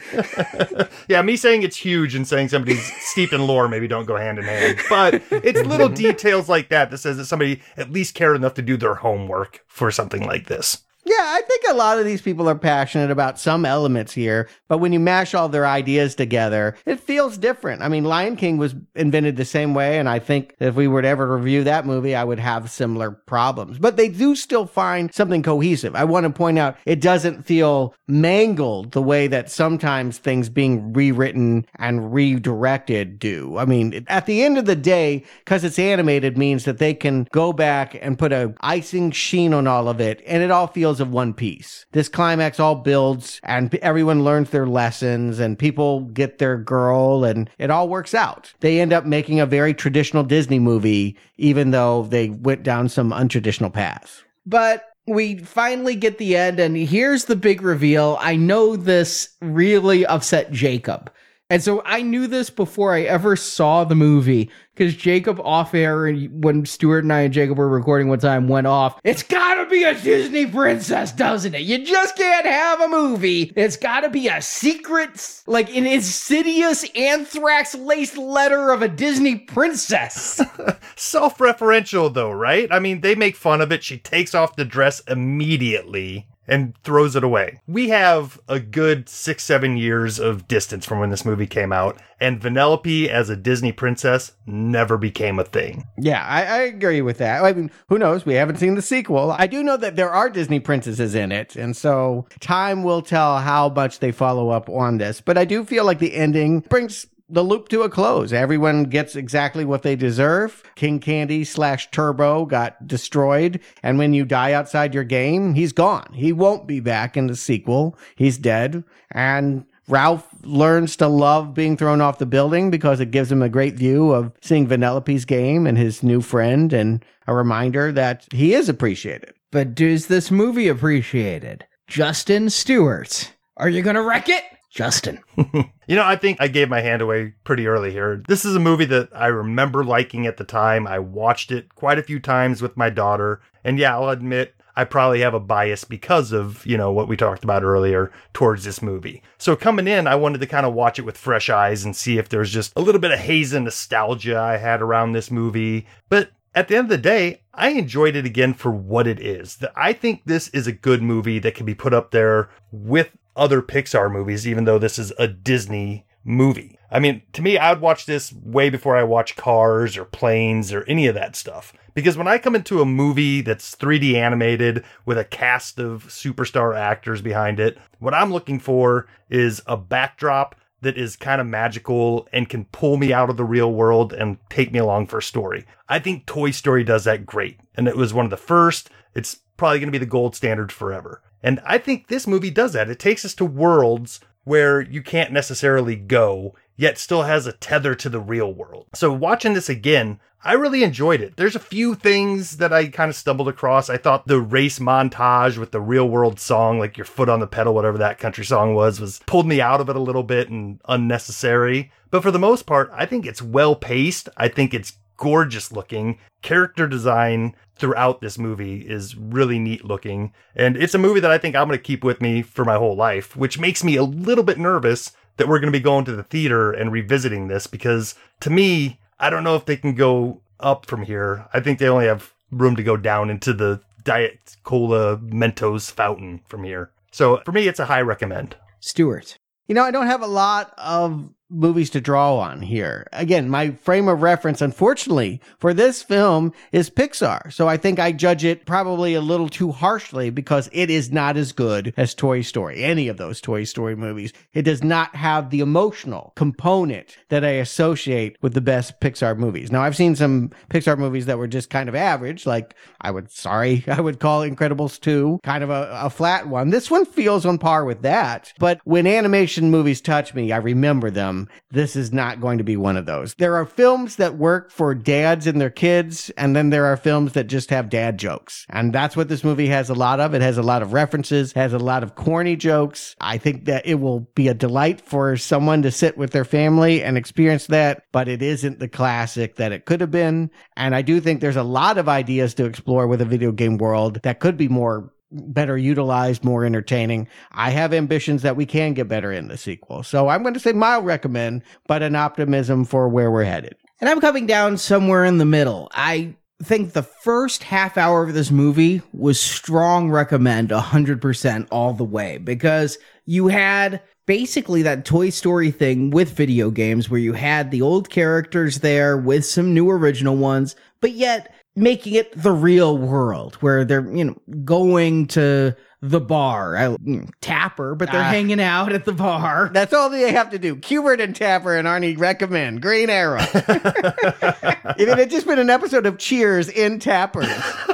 <laughs> yeah, me saying it's huge and saying somebody's steeped in lore maybe don't go hand in hand. But it's little details like that that says that somebody at least cared enough to do their homework for something like this. Yeah, I think a lot of these people are passionate about some elements here, but when you mash all their ideas together, it feels different. I mean, Lion King was invented the same way, and I think if we were to ever review that movie, I would have similar problems. But they do still find something cohesive. I want to point out it doesn't feel mangled the way that sometimes things being rewritten and redirected do. I mean, at the end of the day, because it's animated means that they can go back and put a icing sheen on all of it, and it all feels of one piece. This climax all builds, and everyone learns their lessons, and people get their girl, and it all works out. They end up making a very traditional Disney movie, even though they went down some untraditional paths. But we finally get the end, and here's the big reveal. I know this really upset Jacob. And so I knew this before I ever saw the movie because Jacob off air, when Stuart and I and Jacob were recording one time, went off. It's gotta be a Disney princess, doesn't it? You just can't have a movie. It's gotta be a secret, like an insidious anthrax laced letter of a Disney princess. <laughs> Self referential, though, right? I mean, they make fun of it. She takes off the dress immediately and throws it away. We have a good six, seven years of distance from when this movie came out, and Vanellope as a Disney princess never became a thing. Yeah, I, I agree with that. I mean, who knows? We haven't seen the sequel. I do know that there are Disney princesses in it, and so time will tell how much they follow up on this. But I do feel like the ending brings the loop to a close. Everyone gets exactly what they deserve. King Candy slash Turbo got destroyed. And when you die outside your game, he's gone. He won't be back in the sequel. He's dead. And Ralph learns to love being thrown off the building because it gives him a great view of seeing Vanellope's game and his new friend and a reminder that he is appreciated. but is this movie appreciated? Justin Stuart. Are you gonna wreck it? Justin. <laughs> You know, I think I gave my hand away pretty early here. This is a movie that I remember liking at the time. I watched it quite a few times with my daughter. And yeah, I'll admit, I probably have a bias because of, you know, what we talked about earlier towards this movie. So coming in, I wanted to kind of watch it with fresh eyes and see if there's just a little bit of haze and nostalgia I had around this movie. But at the end of the day, I enjoyed it again for what it is. I think this is a good movie that can be put up there with other Pixar movies, even though this is a Disney movie. I mean, to me, I'd watch this way before I watch Cars or Planes or any of that stuff. Because when I come into a movie that's 3D animated with a cast of superstar actors behind it, what I'm looking for is a backdrop that is kind of magical and can pull me out of the real world and take me along for a story. I think Toy Story does that great. And it was one of the first. It's probably going to be the gold standard forever. And I think this movie does that. It takes us to worlds where you can't necessarily go, yet still has a tether to the real world. So watching this again, I really enjoyed it. There's a few things that I kind of stumbled across. I thought the race montage with the real world song, like your foot on the pedal, whatever that country song was, was pulled me out of it a little bit and unnecessary. But for the most part, I think it's well paced. I think it's gorgeous looking. Character design throughout this movie is really neat looking. And it's a movie that I think I'm going to keep with me for my whole life, which makes me a little bit nervous that we're going to be going to the theater and revisiting this because to me, I don't know if they can go up from here. I think they only have room to go down into the Diet Cola Mentos fountain from here. So for me, it's a high recommend. Stuart. You know, I don't have a lot of movies to draw on here. Again, my frame of reference, unfortunately, for this film is Pixar. So I think I judge it probably a little too harshly because it is not as good as Toy Story, any of those Toy Story movies. It does not have the emotional component that I associate with the best Pixar movies. Now, I've seen some Pixar movies that were just kind of average, like I would, sorry, <laughs> I would call Incredibles 2 kind of a, a flat one. This one feels on par with that. But when animation movies touch me, I remember them Um, this is not going to be one of those. There are films that work for dads and their kids, and then there are films that just have dad jokes. And that's what this movie has a lot of. It has a lot of references, has a lot of corny jokes. I think that it will be a delight for someone to sit with their family and experience that, but it isn't the classic that it could have been. And I do think there's a lot of ideas to explore with a video game world that could be more better utilized, more entertaining. I have ambitions that we can get better in the sequel. So I'm going to say mild recommend, but an optimism for where we're headed. And I'm coming down somewhere in the middle. I think the first half hour of this movie was strong recommend 100% all the way because you had basically that Toy Story thing with video games where you had the old characters there with some new original ones, but yet making it the real world where they're, you know, going to the bar. I, Tapper, but they're Ah. hanging out at the bar. <laughs> That's all they have to do. Q*bert and Tapper and Arnie recommend Green Arrow. <laughs> <laughs> if it had just been an episode of Cheers in Tapper,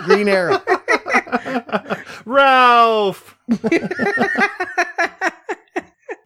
Green Arrow. Ralph!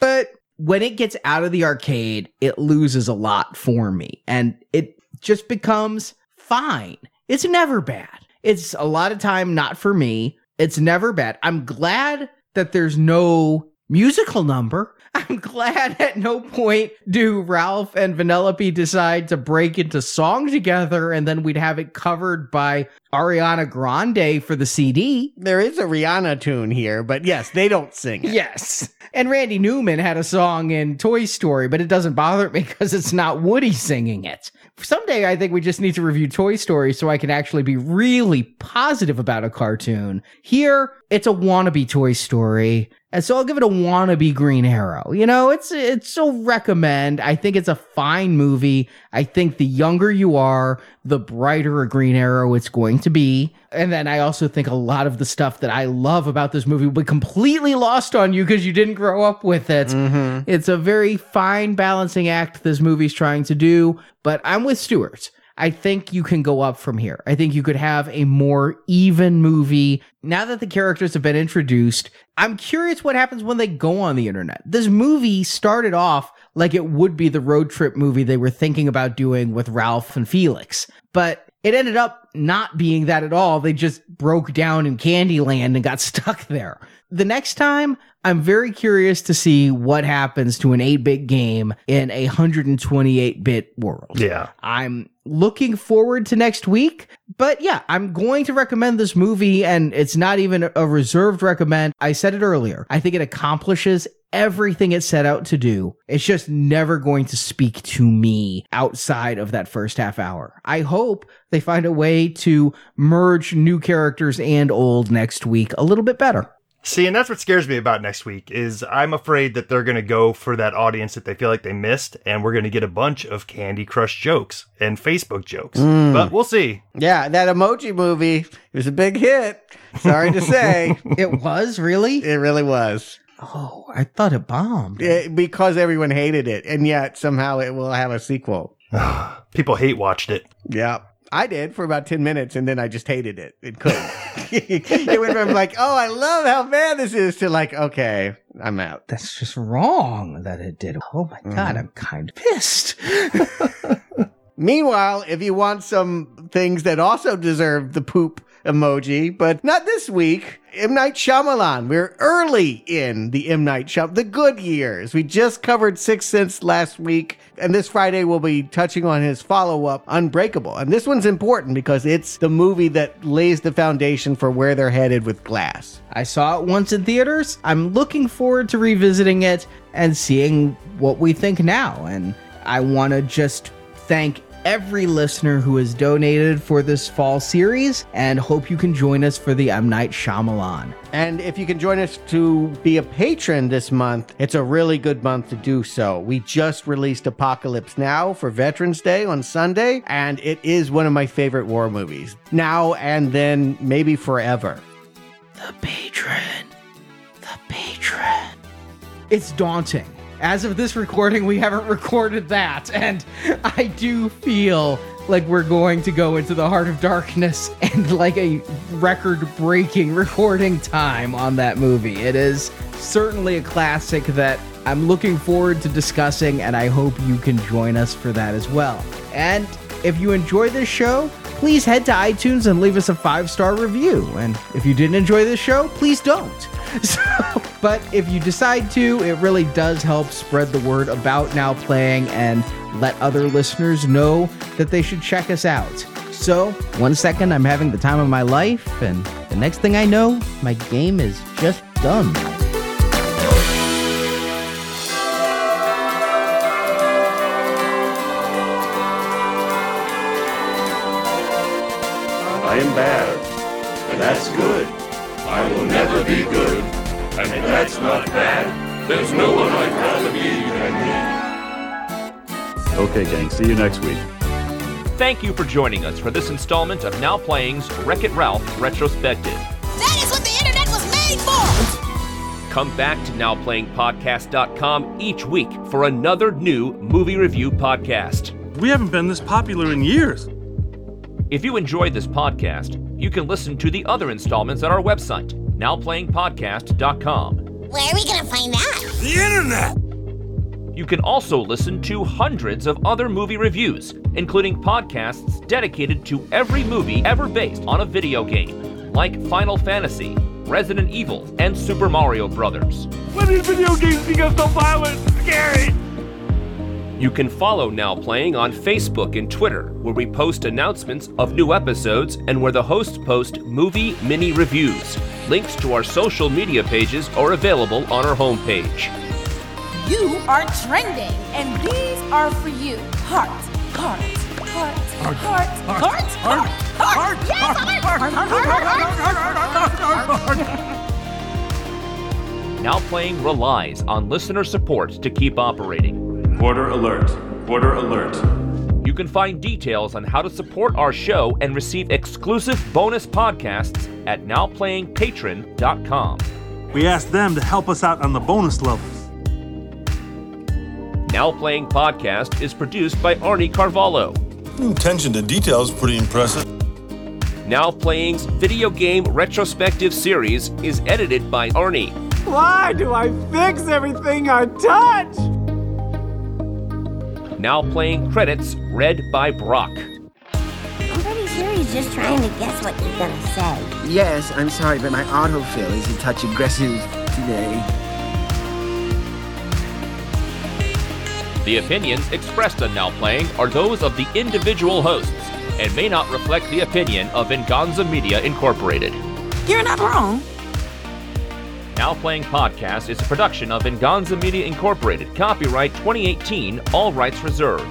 but when it gets out of the arcade, it loses a lot for me and it just becomes fine. It's never bad. It's a lot of time not for me. It's never bad. I'm glad that there's no musical number. <laughs> I'm glad at no point do Ralph and Vanellope decide to break into song together and then we'd have it covered by Ariana Grande for the CD. There is a Rihanna tune here, but yes, they don't sing it. Yes. And Randy Newman had a song in Toy Story, but it doesn't bother me because it's not Woody singing it. Someday I think we just need to review Toy Story so I can actually be really positive about a cartoon. Here, it's a wannabe Toy Story. And so I'll give it a wannabe Green Arrow. You know, it's it's a recommend. I think it's a fine movie. I think the younger you are, the brighter a Green Arrow it's going to be. And then I also think a lot of the stuff that I love about this movie will be completely lost on you because you didn't grow up with it. Mm-hmm. It's a very fine balancing act this movie's trying to do, but I'm with Stuart. I think you can go up from here. I think you could have a more even movie. Now that the characters have been introduced, I'm curious what happens when they go on the internet. This movie started off like it would be the road trip movie they were thinking about doing with Ralph and Felix, but it ended up not being that at all. They just broke down in Candyland and got <laughs> stuck there. The next time, I'm very curious to see what happens to an 8 bit game in a 128 bit world. Yeah. I'm looking forward to next week. But yeah, I'm going to recommend this movie, and it's not even a reserved recommend. I said it earlier. I think it accomplishes everything it set out to do. It's just never going to speak to me outside of that first half hour. I hope they find a way to merge new characters and old next week a little bit better. See, and that's what scares me about next week is I'm afraid that they're going to go for that audience that they feel like they missed, and we're going to get a bunch of Candy Crush jokes and Facebook jokes. Mm. But we'll see. Yeah, that emoji movie it was a big hit. Sorry to <laughs> say, It was really? it really was. Oh, I thought it bombed. It- because everyone hated it, and yet somehow it will have a sequel. <sighs> People hate watched it. Yeah. I did for about 10 minutes and then I just hated it. It couldn't. <laughs> it went from like, oh, I love how bad this is to like, okay, I'm out. That's just wrong that it did. Oh my mm-hmm. god, I'm kind of pissed. <laughs> Meanwhile, if you want some things that also deserve the poop emoji, but not this week, M. Night Shyamalan. We're early in the M. Night Shyamalan, the good years. We just covered Sixth Sense last week, and this Friday we'll be touching on his follow-up, Unbreakable. And this one's important because it's the movie that lays the foundation for where they're headed with Glass. I saw it once in theaters. I'm looking forward to revisiting it and seeing what we think now. And I want to just thank every listener who has donated for this fall series and hope you can join us for the M. Night Shyamalan. And if you can join us to be a patron this month, it's a really good month to do so. We just released Apocalypse Now for Veterans Day on Sunday, and it is one of my favorite war movies. Now and then, maybe forever. The patron. The patron. It's daunting. As of this recording, we haven't <laughs> recorded that, and I do feel like we're going to go into the heart of darkness <laughs> and like a record breaking <laughs> recording time on that movie. It is certainly a classic that I'm looking forward to discussing, and I hope you can join us for that as well. And if you enjoy this show, please head to iTunes and leave us a five star review. And if you didn't enjoy this show, please don't. <laughs> So, but if you decide to, it really does help spread the word about Now Playing and let other listeners know that they should check us out. So, one second, I'm having the time of my life, and the next thing I know, my game is just done. I am bad, and that's good. I will never be good, and that's not bad. There's no one I'd rather be than me. Okay, gang, see you next week. Thank you for joining us for this installment of Now Playing's Wreck It Ralph Retrospective. That is what the internet was made for! Come back to NowPlayingPodcast.com each week for another new movie review podcast. We haven't been this popular in years. If you enjoyed this podcast, you can listen to the other installments at our website, NowPlayingPodcast.com. Where are we gonna find that? The internet! You can also listen to hundreds of other movie reviews, including podcasts dedicated to every movie ever based on a video game, like Final Fantasy, Resident Evil, and Super Mario Brothers. When did video games become so violent and scary? You can follow Now Playing on Facebook and Twitter, where we post announcements of new episodes and where the hosts post movie mini reviews. Links to our social media pages are available on our homepage. You are trending, and these are for you. Heart, heart, heart, heart, heart, heart, heart, heart, yes, heart, heart, heart, heart, heart, heart. Now Playing relies on listener support to keep operating. Quarter alert. Quarter alert. You can find details on how to support our show and receive exclusive bonus podcasts at nowplayingpatron.com. We asked them to help us out on the bonus levels. Now Playing Podcast is produced by Arnie Carvalho. Attention to detail is pretty impressive. Now Playing's video game retrospective series is edited by Arnie. Why do I fix everything I touch? Now Playing credits read by Brock. I'm pretty sure he's just trying to guess what you're gonna say. Yes, I'm sorry, but my autofill is a touch aggressive today. The opinions expressed on Now Playing are those of the individual hosts and may not reflect the opinion of Venganza Media Incorporated. You're not wrong. Now Playing Podcast is a production of Venganza Media Incorporated. Copyright 2018, all rights reserved.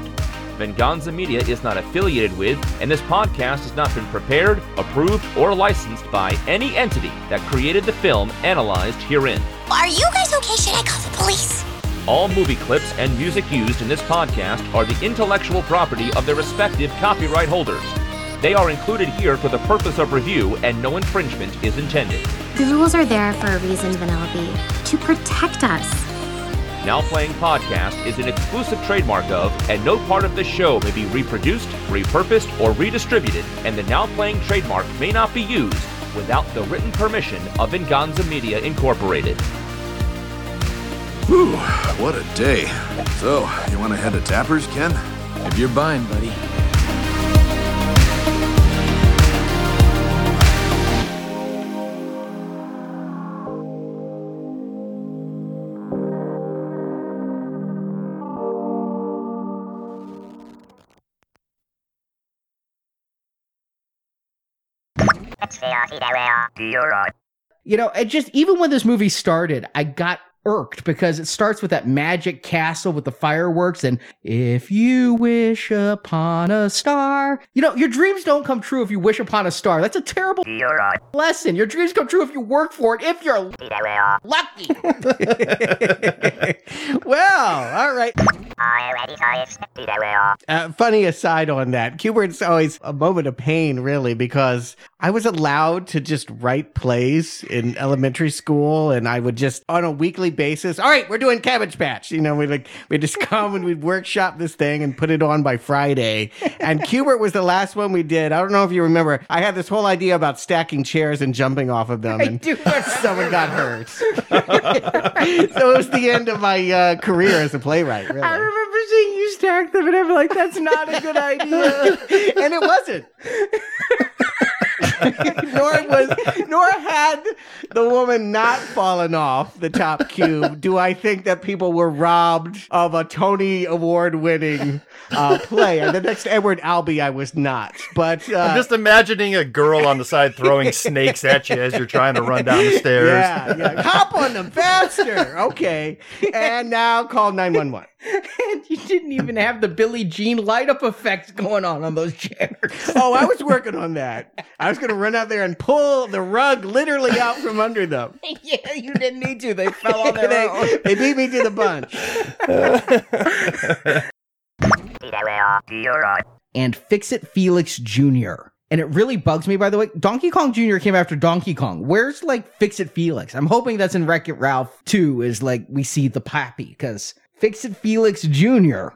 Venganza Media is not affiliated with, and this podcast has not been prepared, approved, or licensed by any entity that created the film analyzed herein. Are you guys okay? Should I call the police? All movie clips and music used in this podcast are the intellectual property of their respective copyright holders. They are included here for the purpose of review, and no infringement is intended. The rules are there for a reason, Vanellope. To protect us. Now Playing Podcast is an exclusive trademark of, and no part of this show may be reproduced, repurposed, or redistributed, and the Now Playing trademark may not be used without the written permission of Venganza Media Incorporated. Whew, what a day. So, you want to head to Tappers, Ken? If you're buying, buddy. You know, it just even when this movie started, I got irked because it starts with that magic castle with the fireworks and if you wish upon a star you know your dreams don't come true if you wish upon a star. That's a terrible lesson. Your dreams come true if you work for it if you're <laughs> lucky. <laughs> Well, all right. Uh, funny aside on that, Q*bert's always a moment of pain, really, because I was allowed to just write plays in elementary school, and I would just on a weekly basis. All right, we're doing Cabbage Patch. You know, we like we just <laughs> come and we'd workshop this thing and put it on by Friday. And Q*bert was the last one we did. I don't know if you remember. I had this whole idea about stacking chairs and jumping off of them, and someone got hurt. <laughs> so it was the end of my uh, career as a playwright. Really. I remember seeing you stack them and I'm like that's not a good idea <laughs> and it wasn't. <laughs> nor was nor had the woman not fallen off the top cube. Do I think that people were robbed of a Tony Award winning uh, play? And the next Edward Albee, I was not. But uh, I'm just imagining a girl on the side throwing <laughs> snakes at you as you're trying to run down the stairs. Yeah, yeah. Hop on them faster. Okay. And now call 911. and you didn't even have the Billie Jean light up effects going on on those chairs. oh, I was working on that. I was going to run out there and pull the rug literally out from under them. <laughs> yeah, you didn't need to. They fell <laughs> on their they, own. they beat me to the bunch. <laughs> and Fix It Felix Jr. And it really bugs me, by the way. Donkey Kong Jr. came after Donkey Kong. Where's like Fix It Felix? I'm hoping that's in Wreck It Ralph 2 is like we see the pappy because Fix It Felix Jr.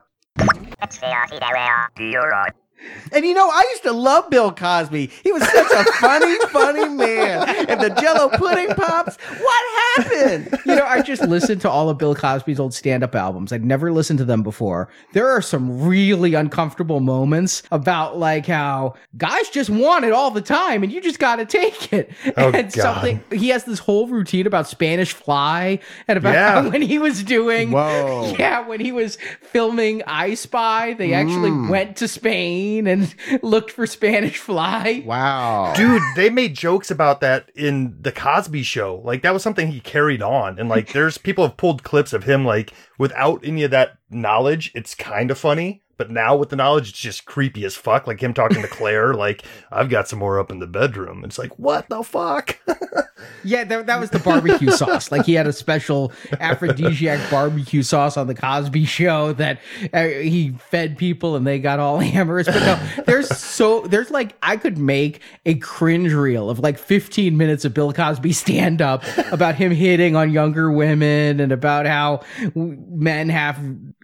And you know, I used to love Bill Cosby. He was such a funny, <laughs> funny man. And the Jello pudding pops. What happened? You know, I just listened to all of Bill Cosby's old stand-up albums. I'd never listened to them before. There are some really uncomfortable moments about like how guys just want it all the time and you just got to take it. Oh, and God. something he has this whole routine about Spanish Fly and about Yeah. how <laughs> when he was doing Whoa. Yeah, when he was filming I Spy, they actually Mm. went to Spain and <laughs> looked for Spanish Fly. Wow. Dude, they made jokes about that in the Cosby show. Like that was something he carried on. And like there's people have pulled clips of him like without any of that knowledge, it's kind of funny. But now with the knowledge, it's just creepy as fuck. Like him talking to <laughs> Claire, like, I've got some more up in the bedroom. It's like, what the fuck? <laughs> Yeah, that, that was the barbecue sauce. Like he had a special aphrodisiac barbecue sauce on the Cosby Show that uh, he fed people and they got all <laughs> amorous. But no, there's so there's like I could make a cringe reel of like 15 minutes of Bill Cosby stand up about him hitting on younger women and about how men have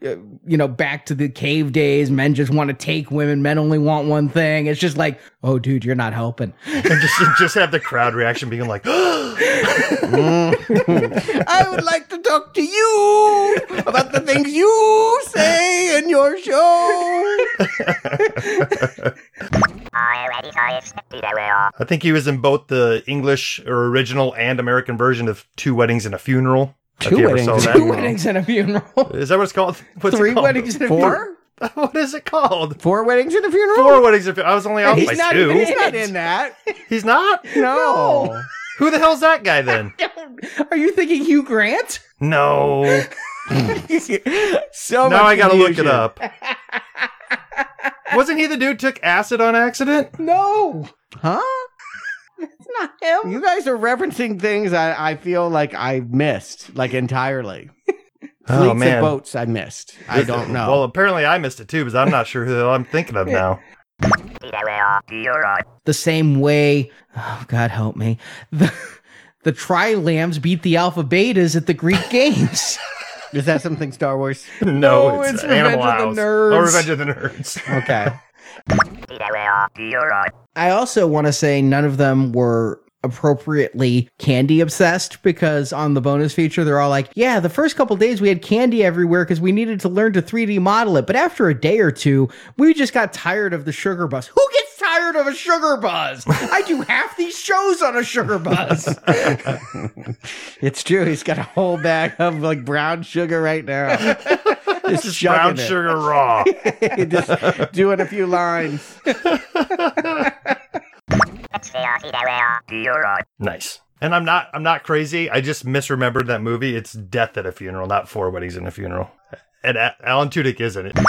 Uh, you know back to the cave days. Men just want to take women. Men only want one thing. It's just like, oh, dude, you're not helping. <laughs> and just just have the crowd reaction being like, <laughs> oh. I would like to talk to you about the things you say in your show. I think he was in both the English or original and American version of Two Weddings and a Funeral. If Two Weddings and a. Two weddings and a funeral. <laughs> Is that what it's called? <laughs> What's it Three called? weddings and a funeral. Four? <laughs> What is it called? Four weddings and a funeral? Four weddings. and a fu- I was only off He's by not two. even He's not in that. He's not. No. Who the hell's that guy then? Are you thinking Hugh Grant? No. so now much I gotta look it confusion. up. Wasn't he the dude took acid on accident? No. Huh? It's not him. You guys are referencing things I, I feel like I missed, like entirely. <laughs> Oh, Fleets man. of boats I missed. I <laughs> don't know. Well, apparently I missed it too, because I'm not sure who I'm thinking of now. The same way, oh God help me, the the Tri Lambs beat the Alpha Betas at the Greek <laughs> Games. Is that something Star Wars? No, No, it's, it's Animal Revenge of House. the Nerds. Oh, Revenge of the Nerds. Okay. I also want to say none of them were appropriately candy obsessed because on the bonus feature they're all like yeah the first couple days we had candy everywhere because we needed to learn to 3d model it but after a day or two we just got tired of the sugar buzz who gets tired of a sugar buzz i do <laughs> half these shows on a sugar buzz <laughs> It's true. He's got a whole bag of like brown sugar right now. <laughs> Just, Just chugging brown it. sugar raw. <laughs> Just doing a few lines. <laughs> nice. And I'm not I'm not crazy. I just misremembered that movie. It's Death at a Funeral, not Four Weddings and a Funeral. And Alan Tudyk is in it. <laughs>